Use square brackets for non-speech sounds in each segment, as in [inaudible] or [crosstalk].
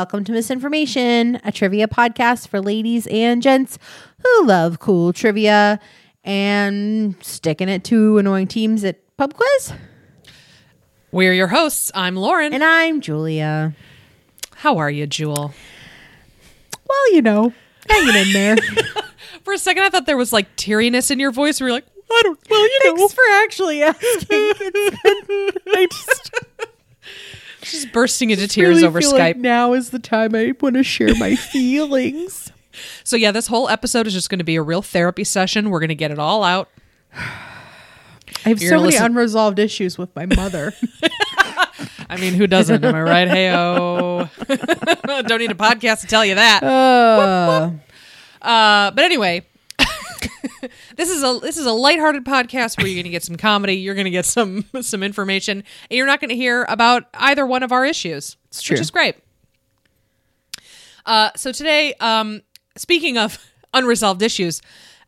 welcome to Misinformation, a trivia podcast for ladies and gents who love cool trivia and sticking it to annoying teams at pub quiz. We're your hosts. I'm Lauren. And I'm Julia. How are you, Jewel? Well, you know, hanging in there. [laughs] For a second, I thought there was like teariness in your voice. We were like, I don't. Well, you know, Thanks for actually asking. I just just bursting into tears really over Skype. like now is the time I want to share my [laughs] feelings. so yeah, this whole episode is just going to be a real therapy session. We're going to get it all out. I have You're so many listen- unresolved issues with my mother. [laughs] I mean, who doesn't? Am I right? Heyo. [laughs] don't need a podcast to tell you that. uh, Uh, but anyway, [laughs] this is a this is a lighthearted podcast where you're going to get some comedy, you're going to get some some information, and you're not going to hear about either one of our issues. It's true. which is great. Uh, so today, um, speaking of [laughs] unresolved issues,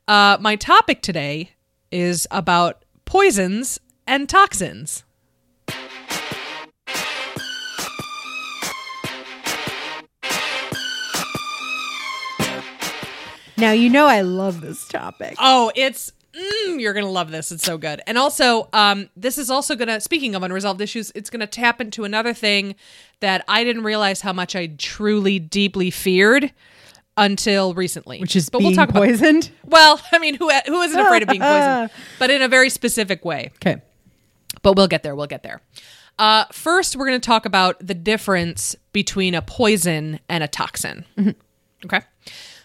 uh, my topic today is about poisons and toxins. Now you know I love this topic. Oh, it's mm, you're gonna love this. It's so good. And also, um, this is also gonna. Speaking of unresolved issues, it's gonna tap into another thing that I didn't realize how much I truly, deeply feared until recently. Which is but being we'll talk about. poisoned. [laughs] Well, I mean, who who isn't afraid of being poisoned? [laughs] But in a very specific way. Okay. But we'll get there. We'll get there. Uh, first, we're going to talk about the difference between a poison and a toxin. Okay.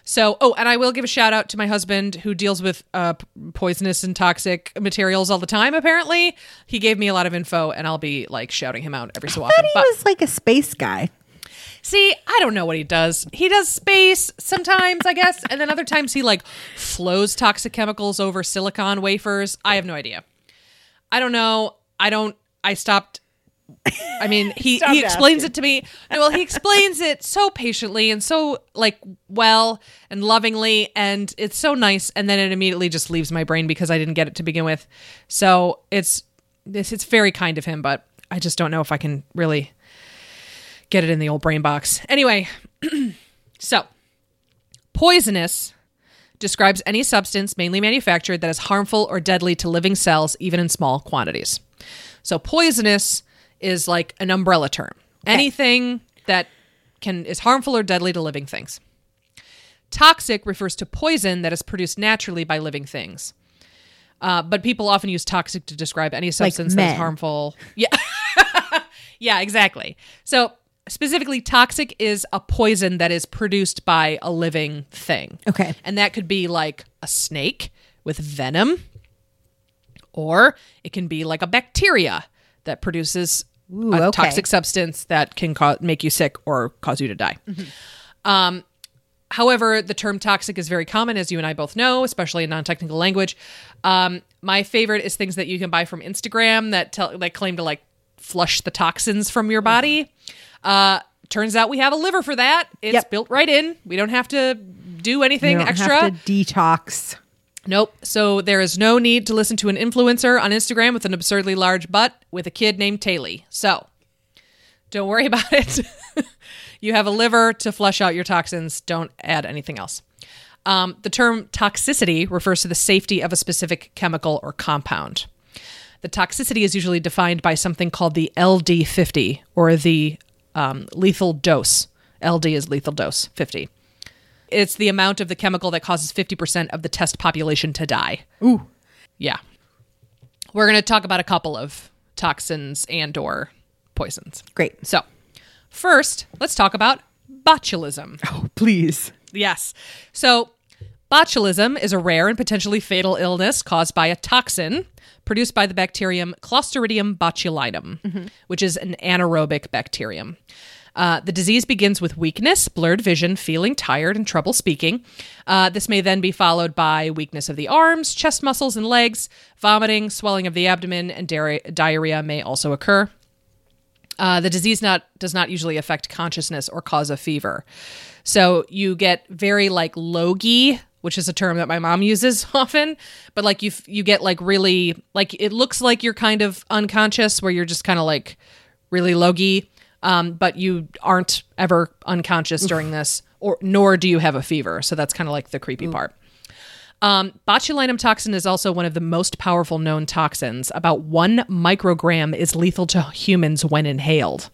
So, oh, and I will give a shout out to my husband who deals with uh, poisonous and toxic materials all the time. Apparently, he gave me a lot of info, and I'll be like shouting him out every so often. He But was like a space guy. see, I don't know what he does. He does space sometimes, I guess, and then other times he like flows toxic chemicals over silicon wafers. I have no idea. I don't know. I don't. I stopped. I mean, he he explains asking. it to me. Well, he explains it so patiently and so like well and lovingly, and it's so nice. And then it immediately just leaves my brain because I didn't get it to begin with. So it's it's it's very kind of him, but I just don't know if I can really get it in the old brain box. Anyway, [clears throat] so poisonous describes any substance mainly manufactured that is harmful or deadly to living cells even in small quantities. So poisonous is like an umbrella term. Anything that can is harmful or deadly to living things. Toxic refers to poison that is produced naturally by living things. Uh, but people often use toxic to describe any substance that men. is harmful. [laughs] Yeah. [laughs] yeah, exactly. So specifically toxic is a poison that is produced by a living thing. Okay. And that could be like a snake with venom, or it can be like a bacteria that produces Ooh, a okay. toxic substance that can ca- make you sick or cause you to die. Um, however, the term toxic is very common, as you and I both know, especially in non-technical language. Um, my favorite is things that you can buy from Instagram that tell that claim to like flush the toxins from your body. Uh, turns out we have a liver for that. It's Yep. built right in. We don't have to do anything don't extra. have to detox. Nope. So there is no need to listen to an influencer on Instagram with an absurdly large butt with a kid named Taylor. So don't worry [laughs] about it. you have a liver to flush out your toxins. Don't add anything else. Um, the term toxicity refers to the safety of a specific chemical or compound. The toxicity is usually defined by something called the LD50 or the um, lethal dose. LD is lethal dose 50. It's the amount of the chemical that causes 50% of the test population to die. Ooh. Yeah. We're going to talk about a couple of toxins and or poisons. Great. So, first, let's talk about botulism. [laughs] Oh, please. Yes. So, botulism is a rare and potentially fatal illness caused by a toxin produced by the bacterium Clostridium botulinum, mm-hmm. which is an anaerobic bacterium. Uh, the disease begins with weakness, blurred vision, feeling tired, and trouble speaking. Uh, this may then be followed by weakness of the arms, chest muscles, and legs. Vomiting, swelling of the abdomen, and diarrhea, diarrhea may also occur. Uh, the disease not does not usually affect consciousness or cause a fever. So you get very like logy, which is a term that my mom [laughs] uses often, but like you you get like really like it looks like you're kind of unconscious where you're just kind of like really logy. Um, but you aren't ever unconscious during this, or nor do you have a fever. So that's kind of like the creepy part. Um, botulinum toxin is also one of the most powerful known toxins. About one microgram is lethal to humans when inhaled.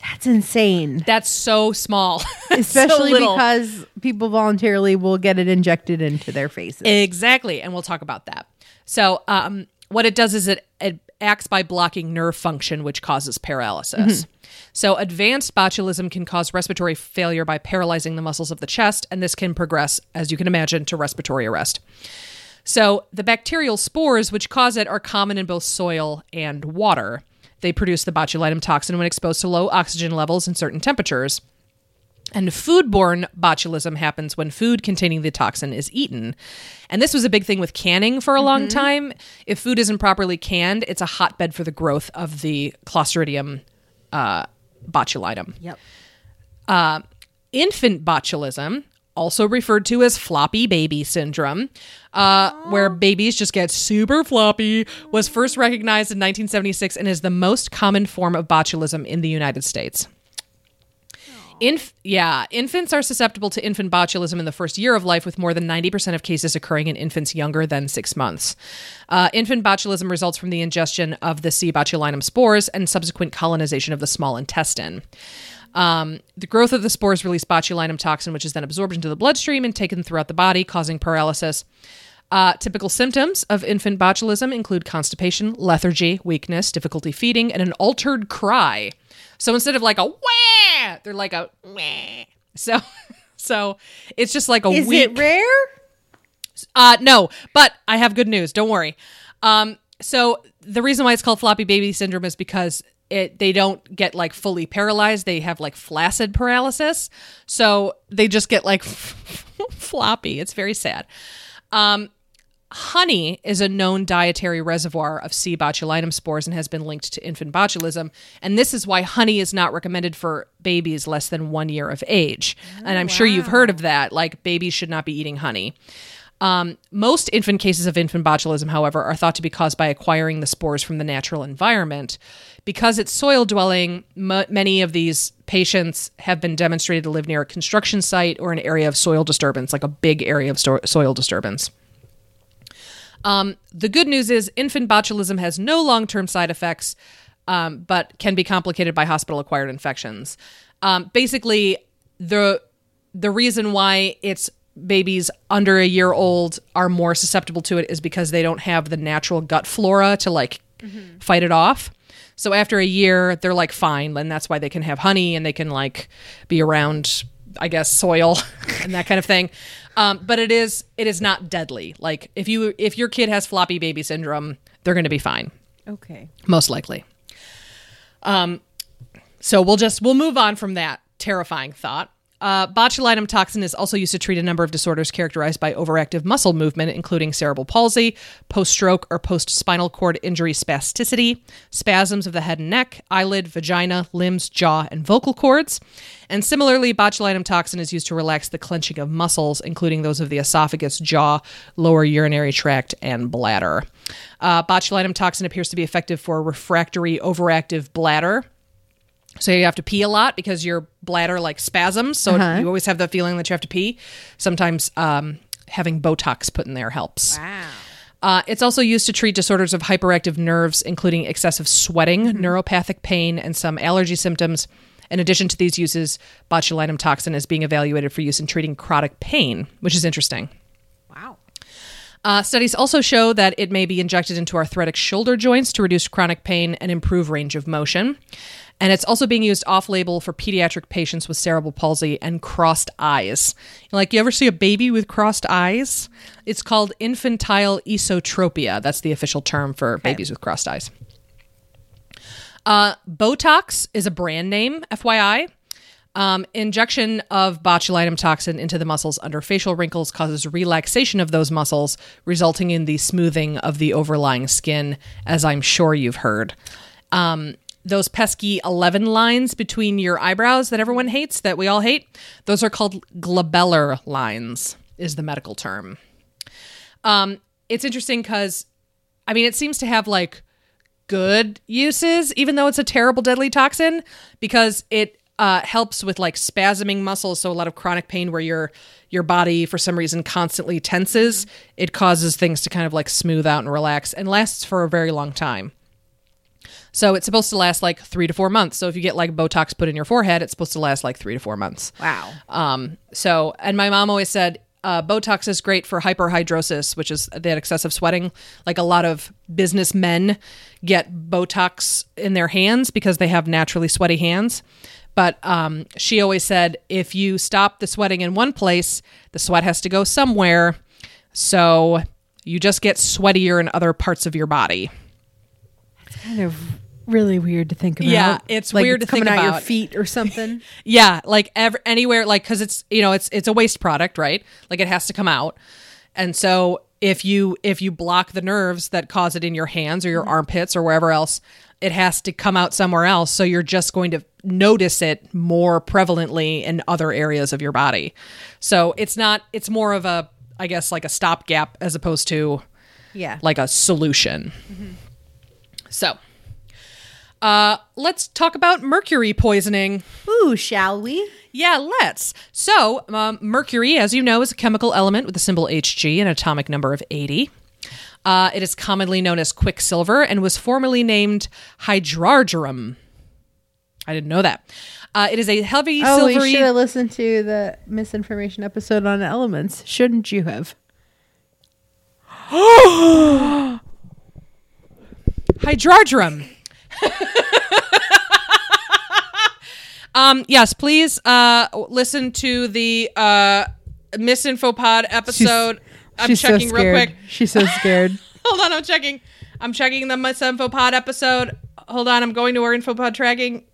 That's insane. That's so small, [laughs] Especially little. because people voluntarily will get it injected into their faces. Exactly, and we'll talk about that. So, um, what it does is it, it acts by blocking nerve function, which causes paralysis. Mm-hmm. So, advanced botulism can cause respiratory failure by paralyzing the muscles of the chest, and this can progress, as you can imagine, to respiratory arrest. So, the bacterial spores which cause it are common in both soil and water. They produce the botulinum toxin when exposed to low oxygen levels and certain temperatures. And foodborne botulism happens when food containing the toxin is eaten. And this was a big thing with canning for a long time. If food isn't properly canned, it's a hotbed for the growth of the Clostridium uh, botulinum. Yep. Infant botulism, also referred to as floppy baby syndrome, uh, where babies just get super floppy, was first recognized in 1976 and is the most common form of botulism in the United States. Inf- yeah, infants are susceptible to infant botulism in the first year of life, with more than 90% of cases occurring in infants younger than six months. Uh, infant botulism results from the ingestion of the C. botulinum spores and subsequent colonization of the small intestine. Um, the growth of the spores release botulinum toxin, which is then absorbed into the bloodstream and taken throughout the body, causing paralysis. Uh, typical symptoms of infant botulism include constipation, lethargy, weakness, difficulty feeding, and an altered cry. So instead of like a wah, they're like a wah. So, [laughs] so it's just like a Is weak. it rare? Uh, no, but I have good news. Don't worry. Um, so the reason why it's called floppy baby syndrome is because it they don't get like fully paralyzed. They have like flaccid paralysis. So they just get like [laughs] floppy. It's very sad. Um, honey is a known dietary reservoir of C. botulinum spores and has been linked to infant botulism. And this is why honey is not recommended for babies less than one year of age. and I'm sure you've heard of that. Like babies should not be eating honey. Um, most infant cases of infant botulism, however, are thought to be caused by acquiring the spores from the natural environment. Because it's soil dwelling, m- many of these patients have been demonstrated to live near a construction site or an area of soil disturbance, like a big area of sto- soil disturbance. Um, the good news is infant botulism has no long term side effects, um, but can be complicated by hospital acquired infections. Um, basically, the the reason why it's babies under a year old are more susceptible to it is because they don't have the natural gut flora to like fight it off. So after a year, they're like fine, and that's why they can have honey and they can like be around, I guess, soil [laughs] and that kind of thing. Um, but it is it is not deadly. Like if you if your kid has floppy baby syndrome, they're going to be fine, Okay. most likely. Um, so we'll just we'll move on from that terrifying thought. Uh, botulinum toxin is also used to treat a number of disorders characterized by overactive muscle movement, including cerebral palsy, post stroke or post spinal cord injury spasticity, spasms of the head and neck, eyelid, vagina, limbs, jaw, and vocal cords. And similarly, botulinum toxin is used to relax the clenching of muscles, including those of the esophagus, jaw, lower urinary tract, and bladder. Uh, botulinum toxin appears to be effective for refractory overactive bladder. So you have to pee a lot because your bladder like spasms. So Uh-huh. you always have the feeling that you have to pee. Sometimes um, having Botox put in there helps. Wow. Uh, it's also used to treat disorders of hyperactive nerves, including excessive sweating, neuropathic pain, and some allergy symptoms. In addition to these uses, botulinum toxin is being evaluated for use in treating chronic pain, which is interesting. Wow. Uh, studies also show that it may be injected into arthritic shoulder joints to reduce chronic pain and improve range of motion. And it's also being used off label for pediatric patients with cerebral palsy and crossed eyes. Like, you ever see a baby with crossed eyes? It's called infantile esotropia. That's the official term for babies with crossed eyes. Uh, Botox is a brand name, FYI. Um, injection of botulinum toxin into the muscles under facial wrinkles causes relaxation of those muscles, resulting in the smoothing of the overlying skin, as I'm sure you've heard. Um, those pesky 11 lines between your eyebrows that everyone hates, that we all hate, those are called glabellar lines, is the medical term. Um, it's interesting because, I mean, it seems to have like good uses, even though it's a terrible deadly toxin, because it uh, helps with like spasming muscles. So a lot of chronic pain where your your body for some reason constantly tenses. It causes things to kind of like smooth out and relax and lasts for a very long time. So it's supposed to last like three to four months. So if you get like Botox put in your forehead, it's supposed to last like three to four months. Wow. Um, so, and my mom always said, uh, Botox is great for hyperhidrosis, which is that excessive sweating. Like a lot of businessmen get Botox in their hands because they have naturally sweaty hands. But um, she always said, if you stop the sweating in one place, the sweat has to go somewhere. So you just get sweatier in other parts of your body. Kind of really weird to think about. Yeah, it's Like weird to coming think out your feet or something. [laughs] Yeah, like ever anywhere, like because it's you know it's it's a waste product, right? Like it has to come out, and so if you if you block the nerves that cause it in your hands or your mm-hmm. armpits or wherever else, it has to come out somewhere else. So you're just going to notice it more prevalently in other areas of your body. So it's not. It's more of a I guess like a stopgap as opposed to yeah. like a solution. Mm-hmm. So. Uh, let's talk about mercury poisoning. Ooh, shall we? Yeah, let's. So, um, mercury, as you know, is a chemical element with the symbol Hg and an atomic number of 80. Uh, it is commonly known as quicksilver and was formerly named hydrargyrum. I didn't know that. Uh, it is a heavy Oh, silvery. you should have listened to the misinformation episode on elements. Shouldn't you have? [gasps] Hydrargyrum. [laughs] um, yes, please uh, listen to the uh, Misinfopod episode. I'm She's so checking real quick. She's so scared. [laughs] Hold on, I'm checking. I'm checking the Misinfopod episode. Hold on, I'm going to our Infopod tracking.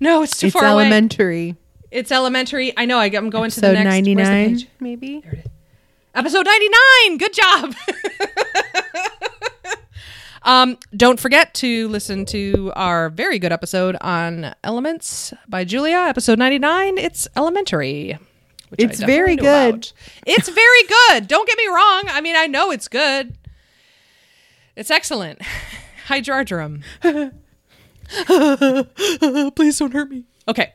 No, it's too it's far away. elementary. It's elementary. I know. I, I'm going to the next. ninety where's the page? maybe. Episode 99. Good job. [laughs] um, don't forget to listen to our very good episode on Elements by Julia, episode 99. It's elementary. Which It's very good. about. It's very good. Don't get me wrong. I mean, I know it's good. It's excellent. [laughs] Hydrargyrum. [laughs] Please don't hurt me. Okay.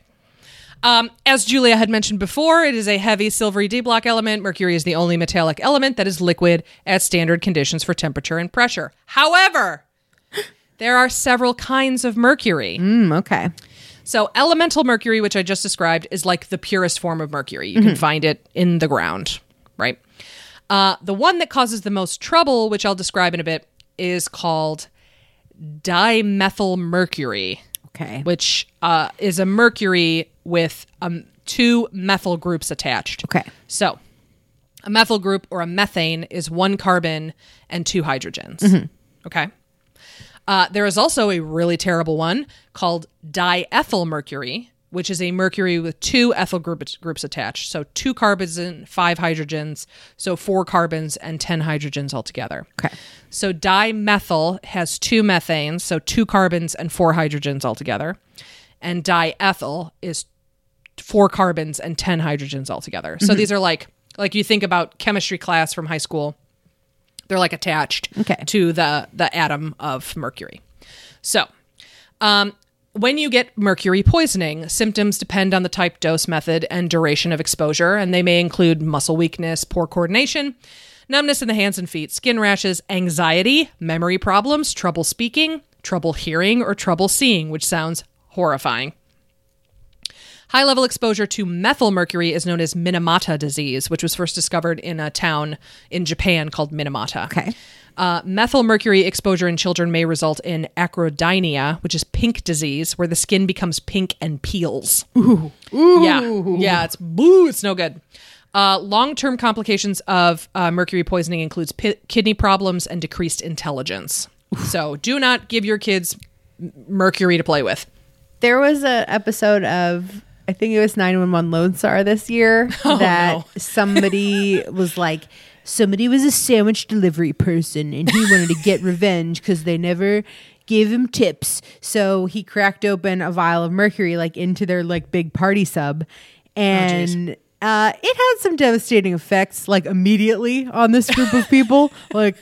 Um, as Julia had mentioned before, it is a heavy silvery D block element. Mercury is the only metallic element that is liquid at standard conditions for temperature and pressure. However, [gasps] there are several kinds of mercury. Mm, okay. So, elemental mercury, which I just described, is like the purest form of mercury. You can find it in the ground, right? Uh, the one that causes the most trouble, which I'll describe in a bit, is called dimethyl mercury Okay. which uh, is a mercury with um, two methyl groups attached. Okay. So, a methyl group or a methane is one carbon and two hydrogens. Okay. Uh, there is also a really terrible one called diethyl mercury, which is a mercury with two ethyl groups, groups attached. So, two carbons and five hydrogens. So, four carbons and 10 hydrogens altogether. Okay. So dimethyl has two methanes, so two carbons and four hydrogens altogether. And diethyl is four carbons and 10 hydrogens altogether. So these are like like you think about chemistry class from high school. They're like attached Okay. to the the atom of mercury. So, um when you get mercury poisoning, symptoms depend on the type, dose, method, and duration of exposure, and they may include muscle weakness, poor coordination, numbness in the hands and feet, skin rashes, anxiety, memory problems, trouble speaking, trouble hearing, or trouble seeing, which sounds horrifying. High level exposure to methyl mercury is known as Minamata disease, which was first discovered in a town in Japan called Minamata. Okay. Uh, methyl mercury exposure in children may result in acrodynia, which is pink disease, where the skin becomes pink and peels. Ooh. Yeah. Yeah, it's boo, it's no good. Uh, Long term complications of uh, mercury poisoning includes pi- kidney problems and decreased intelligence. So do not give your kids mercury to play with. There was an episode of I think it was 911 Lone Star this year [laughs] that no. somebody [laughs] was like somebody was a sandwich delivery person and he wanted to get revenge because they never gave him tips. So he cracked open a vial of mercury like into their like big party sub and Uh, it had some devastating effects, like immediately on this group of people. [laughs] like,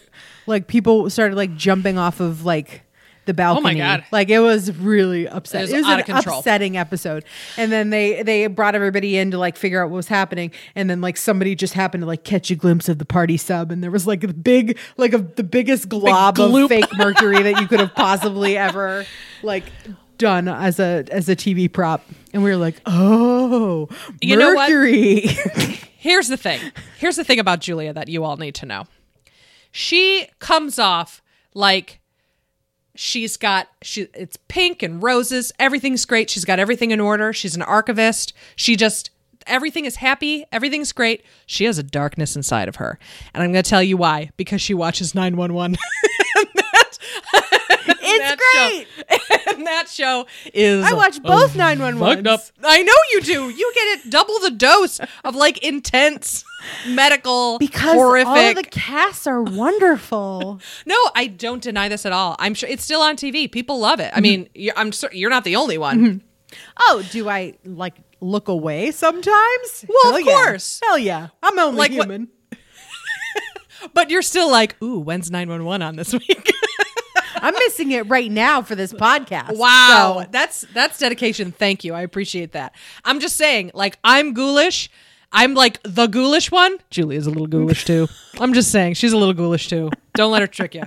like people started like jumping off of like the balcony. Oh God. Like it was really upset. It was It was an control. upsetting episode. And then they they brought everybody in to like figure out what was happening. And then like somebody just happened to like catch a glimpse of the party sub, and there was like a big like a the biggest glob of fake mercury that you could have [laughs] possibly ever like done as a as a TV prop. And we were like, oh, You know what? mercury. [laughs] Here's the thing. Here's the thing about Julia that you all need to know. She comes off like she's got she it's pink and roses. Everything's great. She's got everything in order. She's an archivist. She just everything is happy. Everything's great. She has a darkness inside of her. And I'm going to tell you why because she watches 911. [laughs] it's great. Show, [laughs] and that show is I watch both 911s. fucked up. I know you do. You get it double the dose of like intense medical Because horrific. all the casts are wonderful. [laughs] no, I don't deny this at all. I'm sure it's still on TV. People love it. I Mm-hmm. mean, you're, I'm sure you're not the only one. oh, do I like look away sometimes? Well, Hell of yeah. course. Hell yeah. I'm only Like what- human. [laughs] But you're still like, ooh, when's 911 on this week? I'm missing it right now for this podcast. Wow, So- that's that's dedication. Thank you. I appreciate that. I'm just saying, like, I'm ghoulish. I'm like the ghoulish one. Julia's a little ghoulish too. [laughs] I'm just saying, she's a little ghoulish too. Don't let her trick you.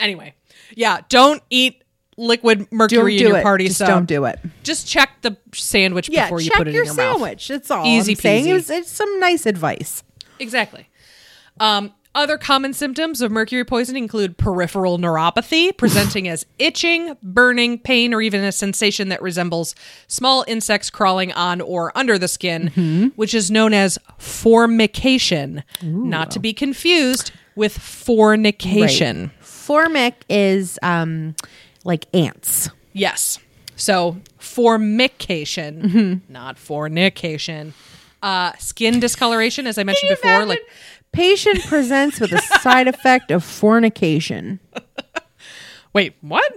Anyway, yeah, don't eat liquid mercury do in your it. party Just stuff. don't do it. Just check the sandwich Yeah, before you put it your, in your mouth. sandwich. That's all. Easy I'm peasy. It was, it's some nice advice. Exactly. Um, other common symptoms of mercury poisoning include peripheral neuropathy, [laughs] presenting as itching, burning, pain, or even a sensation that resembles small insects crawling on or under the skin, Mm-hmm. which is known as formication, not to be confused with fornication. Formic is um like ants. Yes. So formication, Mm-hmm. not fornication. Uh, skin discoloration, as I mentioned before, Imagine like patient presents with a side effect of fornication. Wait, what?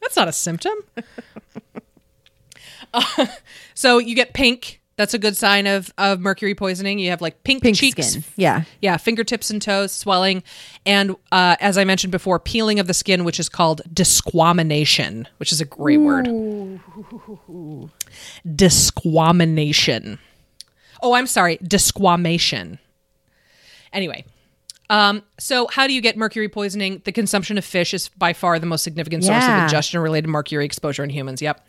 That's not a symptom. Uh, so you get pink. That's a good sign of, of mercury poisoning. You have like pink, Pink cheeks. skin. Yeah. Yeah, fingertips and toes, swelling, and uh, as I mentioned before, peeling of the skin, which is called disquamination, which is a great word. Disquamination. Oh, I'm sorry, desquamation. Anyway, um, so how do you get mercury poisoning? The consumption of fish is by far the most significant source Yeah. of ingestion-related mercury exposure in humans. Yep.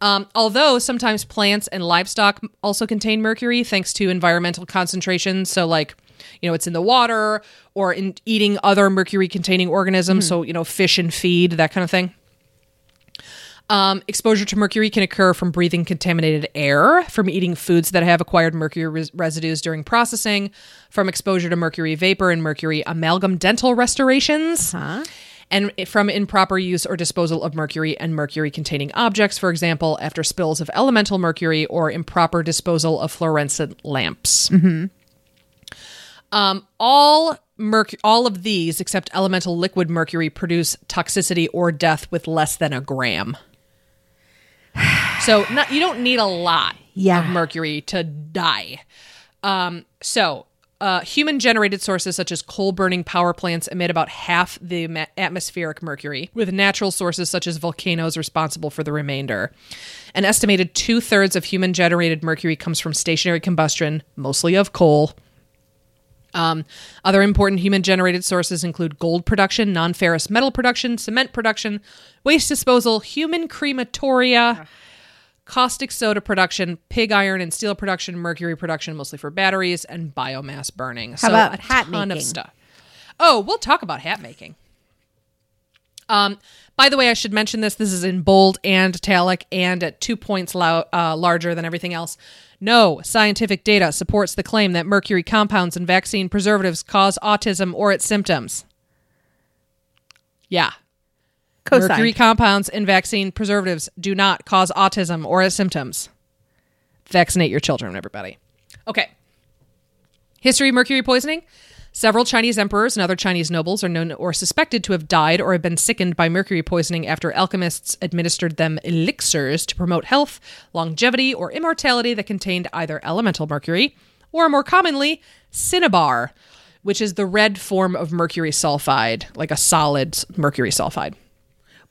Um, although sometimes plants and livestock also contain mercury thanks to environmental concentrations. So, like, you know, it's in the water or in eating other mercury containing organisms. So, you know, fish and feed, that kind of thing. Um, exposure to mercury can occur from breathing contaminated air, from eating foods that have acquired mercury res- residues during processing, from exposure to mercury vapor and mercury amalgam dental restorations, and from improper use or disposal of mercury and mercury containing objects, for example, after spills of elemental mercury or improper disposal of fluorescent lamps. Um, all merc- all of these, except elemental liquid mercury, produce toxicity or death with less than a gram. So not, you don't need a lot Yeah. of mercury to die. Um, so uh, human generated sources such as coal burning power plants emit about half the ma- atmospheric mercury, with natural sources such as volcanoes responsible for the remainder. An estimated two thirds of human generated mercury comes from stationary combustion, mostly of coal. Um, other important human generated sources include gold production, non ferrous metal production, cement production, waste disposal, human crematoria, caustic soda production, pig iron and steel production, mercury production, mostly for batteries, and biomass burning. How about a hat ton of stuff. Oh, we'll talk about hat making. Um, by the way, I should mention this. This is in bold and italic and at two points lou- uh, larger than everything else. No scientific data supports the claim that mercury compounds in vaccine preservatives cause autism or its symptoms. Yeah. Mercury compounds in vaccine preservatives do not cause autism or its symptoms. Vaccinate your children, everybody. Okay. History of mercury poisoning. Several Chinese emperors and other Chinese nobles are known or suspected to have died or have been sickened by mercury poisoning after alchemists administered them elixirs to promote health, longevity, or immortality that contained either elemental mercury or, more commonly, cinnabar, which is the red form of mercury sulfide, like a solid mercury sulfide.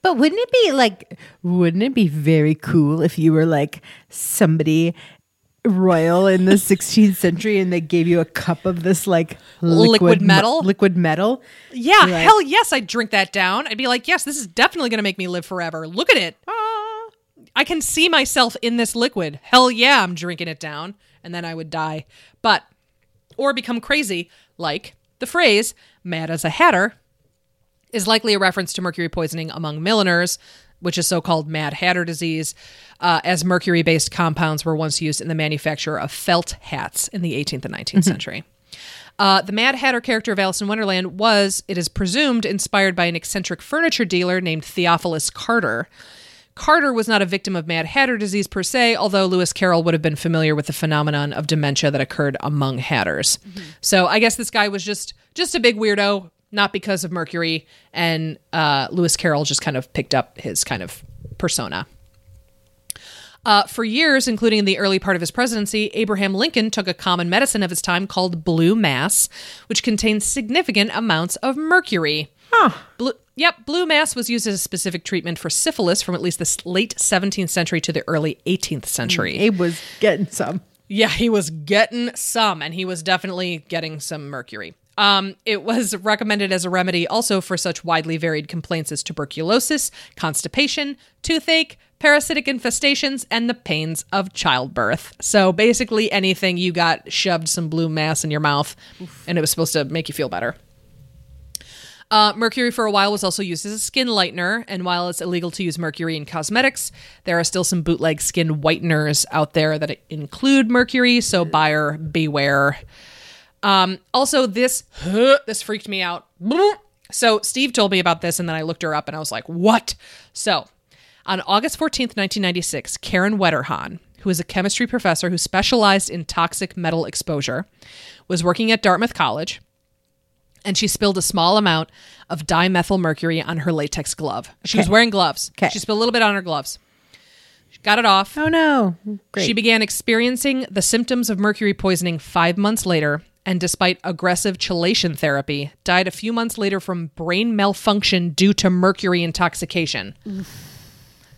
But wouldn't it be like, wouldn't it be very cool if you were like somebody royal in the [laughs] 16th century and they gave you a cup of this like Liquid me- metal? liquid metal? Yeah, Right. hell yes, I'd drink that down. I'd be like, yes, this is definitely going to make me live forever. Look at it. Ah, I can see myself in this liquid. Hell yeah, I'm drinking it down. And then I would die. But, or become crazy, like the phrase, mad as a hatter, is likely a reference to mercury poisoning among milliners, which is so called Mad Hatter disease, uh, as mercury based compounds were once used in the manufacture of felt hats in the 18th and 19th century. Uh, the Mad Hatter character of Alice in Wonderland was, it is presumed, inspired by an eccentric furniture dealer named Theophilus Carter. Carter was not a victim of Mad Hatter disease per se, although Lewis Carroll would have been familiar with the phenomenon of dementia that occurred among hatters. So I guess this guy was just just a big weirdo, not because of Mercury, and uh, Lewis Carroll just kind of picked up his kind of persona. Uh, for years, including in the early part of his presidency, Abraham Lincoln took a common medicine of his time called blue mass, which contains significant amounts of mercury. Blue, yep, blue mass was used as a specific treatment for syphilis from at least the late 17th century to the early 18th century. Abe was getting some. Yeah, he was getting some, and he was definitely getting some mercury. Um, it was recommended as a remedy also for such widely varied complaints as tuberculosis, constipation, toothache, parasitic infestations, and the pains of childbirth. So basically, anything you got shoved some blue mass in your mouth, and it was supposed to make you feel better. Uh, mercury for a while was also used as a skin lightener, and while it's illegal to use mercury in cosmetics, there are still some bootleg skin whiteners out there that include mercury, so buyer beware. Um, also, this this freaked me out. So Steve told me about this, and then I looked her up, and I was like, "What?" So, on August fourteenth, nineteen ninety six, Karen Wetterhahn, who is a chemistry professor who specialized in toxic metal exposure, was working at Dartmouth College and she spilled a small amount of dimethyl mercury on her latex glove. She was wearing gloves. Okay. She spilled a little bit on her gloves. She got it off. Oh no. Great. She began experiencing the symptoms of mercury poisoning five months later, and despite aggressive chelation therapy, died a few months later from brain malfunction due to mercury intoxication.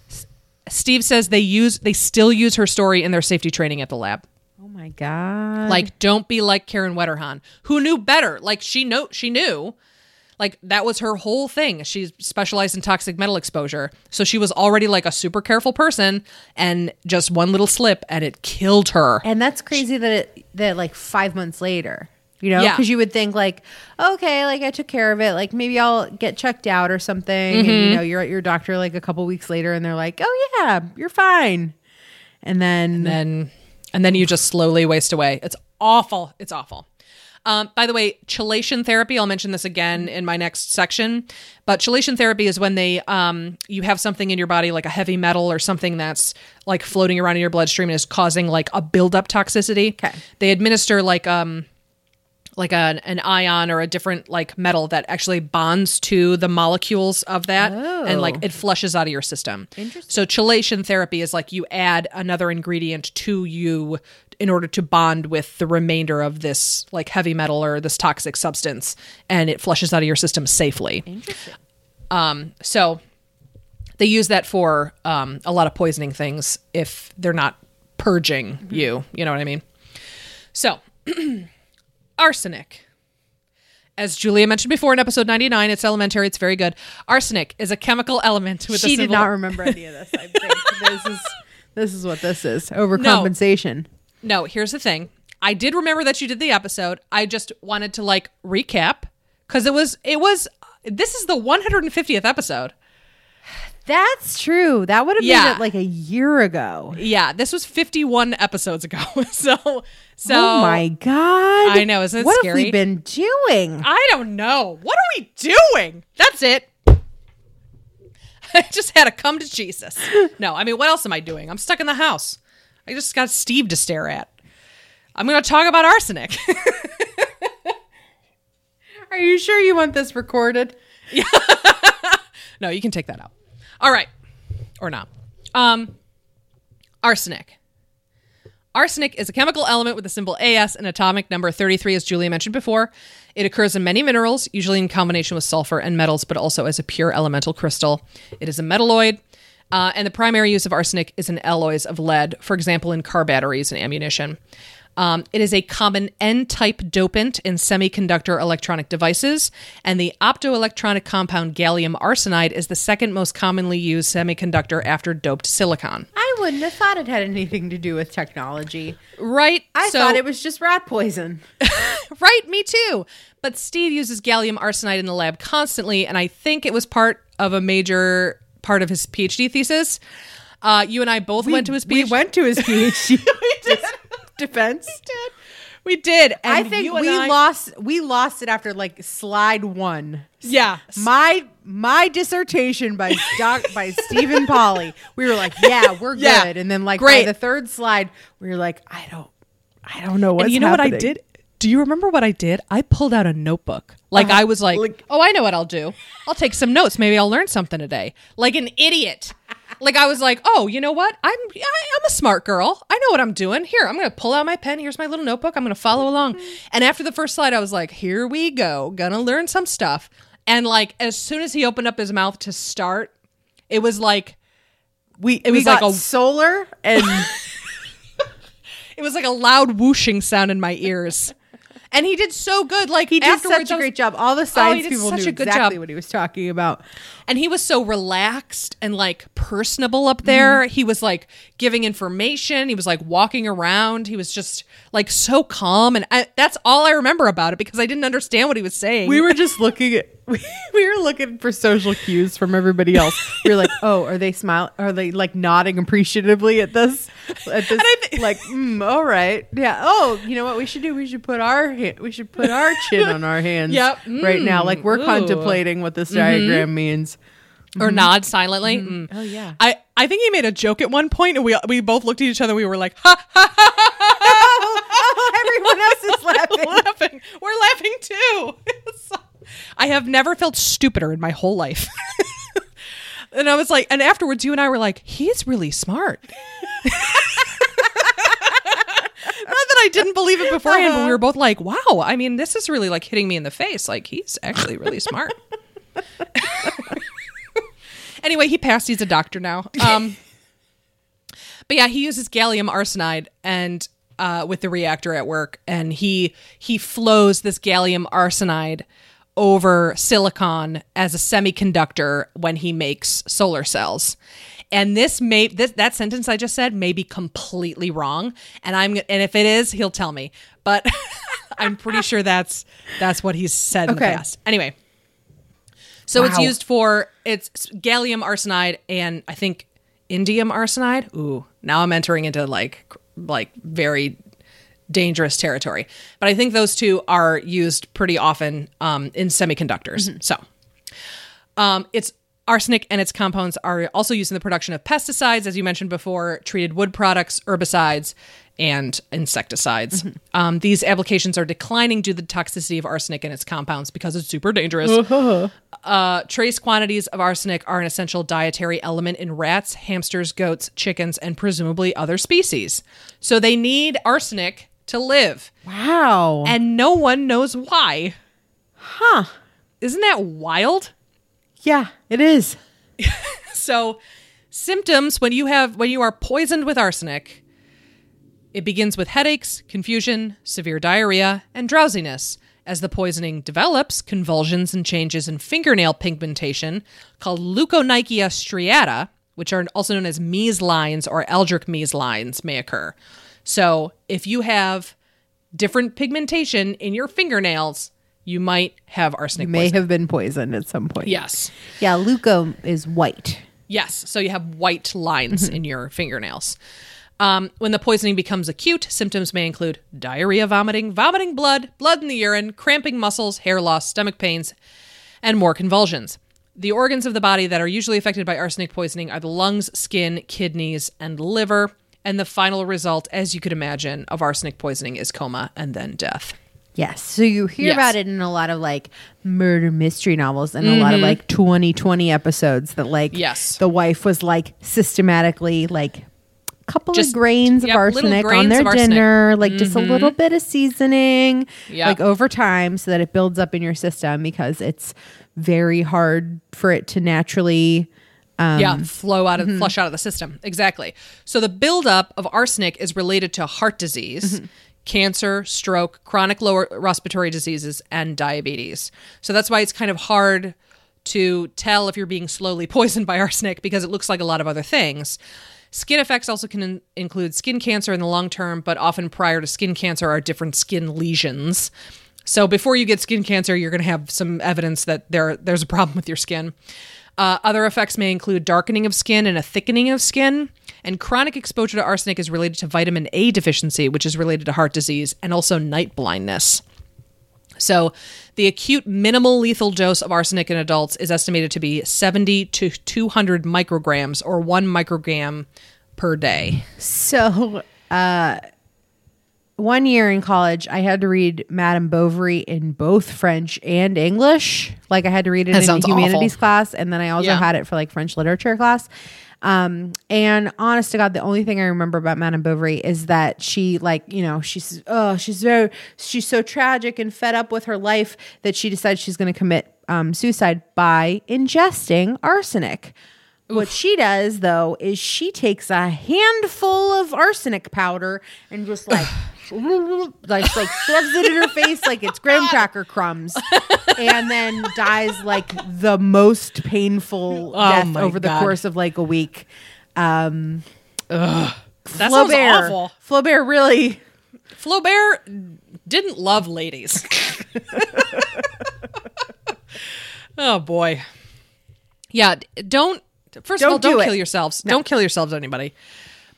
S- Steve says they use they still use her story in their safety training at the lab. oh my god. Like, don't be like Karen Wetterhahn, who knew better. Like, she know she knew. Like that was her whole thing. She specialized in toxic metal exposure, so she was already like a super careful person, and just one little slip, and it killed her. And that's crazy that it that like five months later, you know, Yeah. because you would think like, okay, like I took care of it, like maybe I'll get checked out or something, Mm-hmm. you know, you're at your doctor like a couple weeks later, and they're like, oh yeah, you're fine, and then and then and then you just slowly waste away. It's awful. It's awful. Um, by the way, chelation therapy. I'll mention this again in my next section. But chelation therapy is when they um, you have something in your body like a heavy metal or something that's like floating around in your bloodstream and is causing like a buildup toxicity. Okay. They administer like um like an, an ion or a different like metal that actually bonds to the molecules of that and like Oh. it flushes out of your system. Interesting. So chelation therapy is like you add another ingredient to you in order to bond with the remainder of this like heavy metal or this toxic substance and it flushes out of your system safely. interesting. Um so they use that for um, a lot of poisoning things if they're not purging you. You know what I mean? So, [clears throat] arsenic. As Julia mentioned before in episode 99, it's elementary, it's very good. Arsenic is a chemical element with a She did not remember any of this. I think [laughs] this is this is what this is overcompensation. No, here's the thing. I did remember that you did the episode. I just wanted to like recap because it was it was this is the 150th episode. That's true. That would have Yeah. been like a year ago. Yeah, this was 51 episodes ago. [laughs] so so oh my god! I know, isn't it what scary? have we been doing? I don't know. What are we doing? That's it. [laughs] I just had to come to Jesus. No, I mean, what else am I doing? I'm stuck in the house. I just got Steve to stare at. I'm going to talk about arsenic. [laughs] Are you sure you want this recorded? Yeah. No, you can take that out. All right. Or not. Um arsenic. Arsenic is a chemical element with the symbol AS and atomic number 33 as Julia mentioned before. It occurs in many minerals, usually in combination with sulfur and metals, but also as a pure elemental crystal. It is a metalloid. Uh, and the primary use of arsenic is in alloys of lead, for example, in car batteries and ammunition. Um, it is a common N type dopant in semiconductor electronic devices, and the optoelectronic compound gallium arsenide is the second most commonly used semiconductor after doped silicon. I wouldn't have thought it had anything to do with technology. Right? I So- thought it was just rat poison. [laughs] Right, me too. But Steve uses gallium arsenide in the lab constantly, and I think it was part of a major part of his PhD thesis. Uh, you and I both went to his PhD. We went to his PhD. [laughs] Defense. We did. And I think we I- lost. We lost it after like slide one. Yeah. My my dissertation by [laughs] Doc by Stephen Polly. We were like, yeah, we're Yeah. good. And then like Great. by the third slide, we were like, I don't, I don't know what you know what I did? Do you remember what I did? I pulled out a notebook. Like uh-huh. I was like, Like- "Oh, I know what I'll do. I'll take some notes. Maybe I'll learn something today." Like an idiot. Like I was like, "Oh, you know what? I'm I, I'm a smart girl. I know what I'm doing. Here, I'm going to pull out my pen. Here's my little notebook. I'm going to follow along." Mm-hmm. And after the first slide, I was like, "Here we go. Gonna learn some stuff." And like as soon as he opened up his mouth to start, it was like We It we was like a- solar and [laughs] it was like a loud whooshing sound in my ears. And he did so good. Like he did such a was- great job. All the science did people such knew a good exactly job. what he was talking about. and he was so relaxed and like personable up there. Mm-hmm. He was like giving information. He was like walking around. He was just like so calm, and I, that's all I remember about it because I didn't understand what he was saying. We were just looking at [laughs] we, we were looking for social cues from everybody else. We were like, "Oh, are they smiling? Are they like nodding appreciatively at this? At this? [laughs] I thi- like, mm, all right, yeah. Oh, you know what we should do? We should put our ha- we should put our chin on our hands. [laughs] Yep. right now. Like we're Mm, ooh. contemplating what this diagram means. or nod silently. Mm. Oh yeah. I, I think he made a joke at one point, and we we both looked at each other. We were like, ha ha oh, everyone else is [laughs] laughing. laughing. We're laughing too. [laughs] I have never felt stupider in my whole life. [laughs] and I was like, and afterwards, you and I were like, he's really smart. Not that I didn't believe it beforehand, but we were both like, wow, I mean, this is really like hitting me in the face. Like, he's actually really smart. anyway, he passed. He's a doctor now. Um, but yeah, he uses gallium arsenide and uh, with the reactor at work, and he he flows this gallium arsenide over silicon as a semiconductor when he makes solar cells. And this may this that sentence I just said may be completely wrong, and I'm and if it is, he'll tell me. But [laughs] I'm pretty sure that's that's what he's said in the Okay. past. Anyway, so it's used for it's gallium arsenide and I think indium arsenide. Ooh, now I'm entering into like like very dangerous territory. But I think those two are used pretty often um, in semiconductors. So um, it's arsenic and its compounds are also used in the production of pesticides, as you mentioned before, treated wood products, herbicides, and insecticides. Um, these applications are declining due to the toxicity of arsenic and its compounds because it's super dangerous. Uh, trace quantities of arsenic are an essential dietary element in rats, hamsters, goats, chickens, and presumably other species. So they need arsenic to live, Wow. and no one knows why. huh. Isn't that wild? Yeah, it is. [laughs] So, symptoms when you have when you are poisoned with arsenic, it begins with headaches, confusion, severe diarrhea, and drowsiness. As the poisoning develops, convulsions and changes in fingernail pigmentation called leukonychia striata, which are also known as Mees lines or Aldrich Mees lines, may occur. So, if you have different pigmentation in your fingernails, you might have arsenic May poisoning. have been poisoned at some point. yes. Yeah, Leuko is white. Yes. So you have white lines in your fingernails. Um, when the poisoning becomes acute, symptoms may include diarrhea, vomiting, vomiting blood, blood in the urine, cramping muscles, hair loss, stomach pains, and more convulsions. The organs of the body that are usually affected by arsenic poisoning are the lungs, skin, kidneys, and liver. And the final result, as you could imagine, of arsenic poisoning is coma and then death. Yes. So you hear Yes. about it in a lot of like murder mystery novels and a lot of mm-hmm. like 2020 episodes that like Yes. the wife was like systematically like a couple Just- of grains yep, of arsenic on their of arsenic. dinner, like just a mm-hmm. little bit of seasoning, Yep. like over time so that it builds up in your system because it's very hard for it to naturally um, yeah, flow out of mm-hmm. flush out of the system. Exactly. So the buildup of arsenic is related to heart disease, cancer, stroke, chronic lower respiratory diseases, and diabetes. So that's why it's kind of hard to tell if you're being slowly [laughs] poisoned by arsenic because it looks like a lot of other things. Skin effects also can in- include skin cancer in the long term, but often prior to skin cancer are different skin lesions. So before you get skin cancer, you're going to have some evidence that there there's a problem with your skin. Uh, other effects may include darkening of skin and a thickening of skin. And chronic exposure to arsenic is related to vitamin A deficiency, which is related to heart disease and also night blindness. So, the acute minimal lethal dose of arsenic in adults is estimated to be 70 to 200 micrograms or one microgram per day. So, uh, one year in college, I had to read Madame Bovary in both French and English. Like I had to read it That in a humanities awful. class, and then I also Yeah. had it for like French literature class. Um, and honest to God, the only thing I remember about Madame Bovary is that she, like, you know, she's oh, she's very, she's so tragic and fed up with her life that she decides she's going to commit um, suicide by ingesting arsenic. What she does though is she takes a handful of arsenic powder and just like [sighs] [sighs] like like shoves it in her face like it's graham [laughs] cracker crumbs and then dies like the most painful death my over the course of like a week. Um That sounds awful. Flaubert really Flaubert didn't love ladies. [laughs] oh boy. Yeah, don't first of Don't all don't do kill it. yourselves. Don't kill yourselves anybody.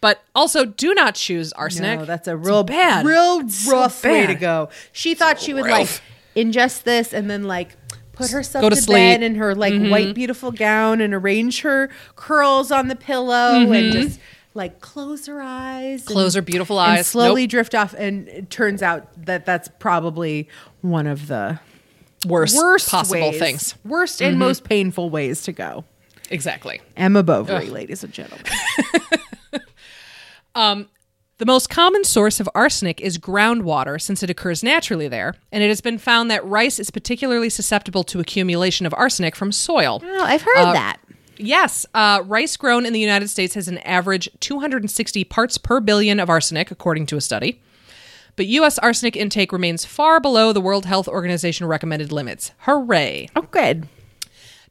But also do not choose arsenic. No, that's a real bad. real so rough way to go. She thought she would rough. like ingest this and then like put herself Go to, to sleep. Mm-hmm. bed in her like white beautiful gown and arrange her curls on the pillow and just like close her eyes, and- Mm-hmm. Close her beautiful and eyes. slowly Nope. drift off. And it turns out that that's probably one of the worst, worst possible ways, things. worst and most painful ways to go. Exactly. Emma Bovary, ladies and gentlemen. [laughs] The most common source of arsenic is groundwater since it occurs naturally there, and it has been found that rice is particularly susceptible to accumulation of arsenic from soil. Well, I've heard Uh, that. Yes, uh, rice grown in the United States has an average 260 parts per billion of arsenic, according to a study. But U.S. arsenic intake remains far below the World Health Organization recommended limits. Hooray! Oh, good.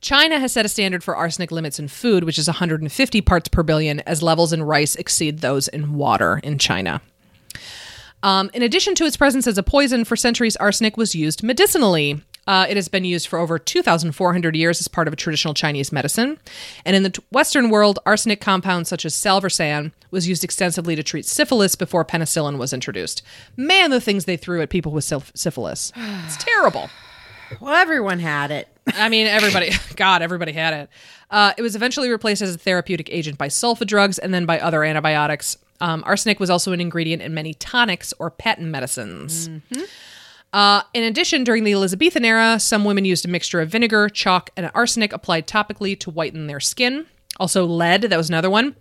China has set a standard for arsenic limits in food, which is 150 parts per billion, as levels in rice exceed those in water in China. Um, in addition to its presence as a poison, for centuries, arsenic was used medicinally. Uh, it has been used for over 2,400 years as part of a traditional Chinese medicine. And in the t- Western world, arsenic compounds such as salvarsan was used extensively to treat syphilis before penicillin was introduced. Man, the things they threw at people with syph- syphilis. It's terrible. [sighs] Well, everyone had it. I mean, everybody, [laughs] God, everybody had it. Uh, it was eventually replaced as a therapeutic agent by sulfa drugs and then by other antibiotics. Um, arsenic was also an ingredient in many tonics or patent medicines. Uh, in addition, during the Elizabethan era, some women used a mixture of vinegar, chalk, and arsenic applied topically to whiten their skin. Also, lead, that was another one.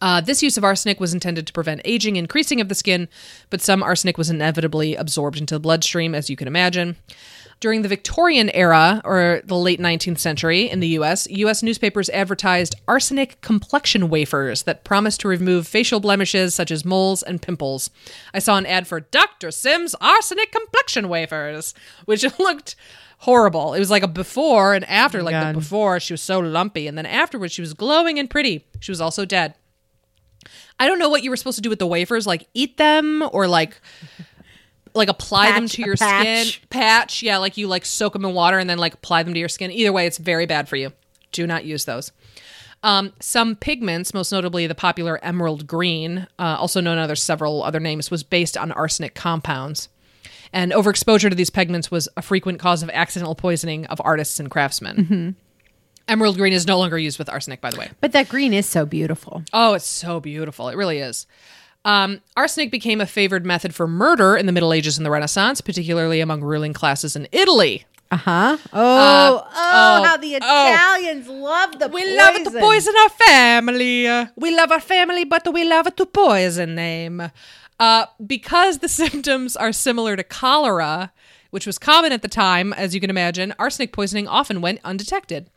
Uh, this use of arsenic was intended to prevent aging and creasing of the skin, but some arsenic was inevitably absorbed into the bloodstream, as you can imagine. During the Victorian era, or the late 19th century in the US, US newspapers advertised arsenic complexion wafers that promised to remove facial blemishes such as moles and pimples. I saw an ad for Dr. Sims arsenic complexion wafers, which [laughs] looked horrible. It was like a before and after. like God. the before, she was so lumpy, and then afterwards, she was glowing and pretty. She was also dead. I don't know what you were supposed to do with the wafers, like eat them or like like apply them to your patch. skin. Patch, yeah, like you like soak them in water and then like apply them to your skin. Either way, it's very bad for you. Do not use those. Um, some pigments, most notably the popular emerald green, uh, also known under several other names, was based on arsenic compounds. And overexposure to these pigments was a frequent cause of accidental poisoning of artists and craftsmen. Emerald green is no longer used with arsenic, by the way. But that green is so beautiful. Oh, it's so beautiful. It really is. Um, arsenic became a favored method for murder in the Middle Ages and the Renaissance, particularly among ruling classes in Italy. Uh huh. Oh, oh, oh, how the oh. Italians love the We poison. love to poison our family. Uh, We love our family, but we love to poison them. Uh, because the [laughs] symptoms are similar to cholera, which was common at the time, as you can imagine, arsenic poisoning often went undetected.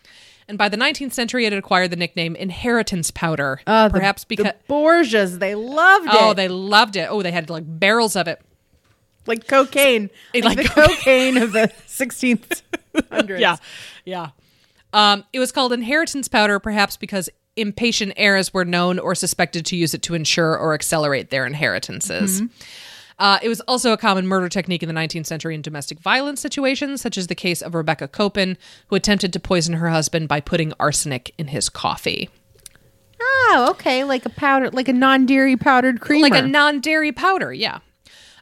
And by the 19th century, it had acquired the nickname inheritance powder. Uh, the- perhaps because. the Borgias, they loved it. Oh, they loved it. Oh, they had like barrels of it. like cocaine, like, [laughs] Like the cocaine. [laughs] cocaine of the 16th hundreds. Yeah, yeah. Um, it was called inheritance powder, perhaps because impatient heirs were known or suspected to use it to ensure or accelerate their inheritances. Uh, it was also a common murder technique in the 19th century in domestic violence situations, such as the case of Rebecca Copin, who attempted to poison her husband by putting arsenic in his coffee. Oh, okay, like a powder, like a non-dairy powdered creamer. Like a non dairy powder, yeah.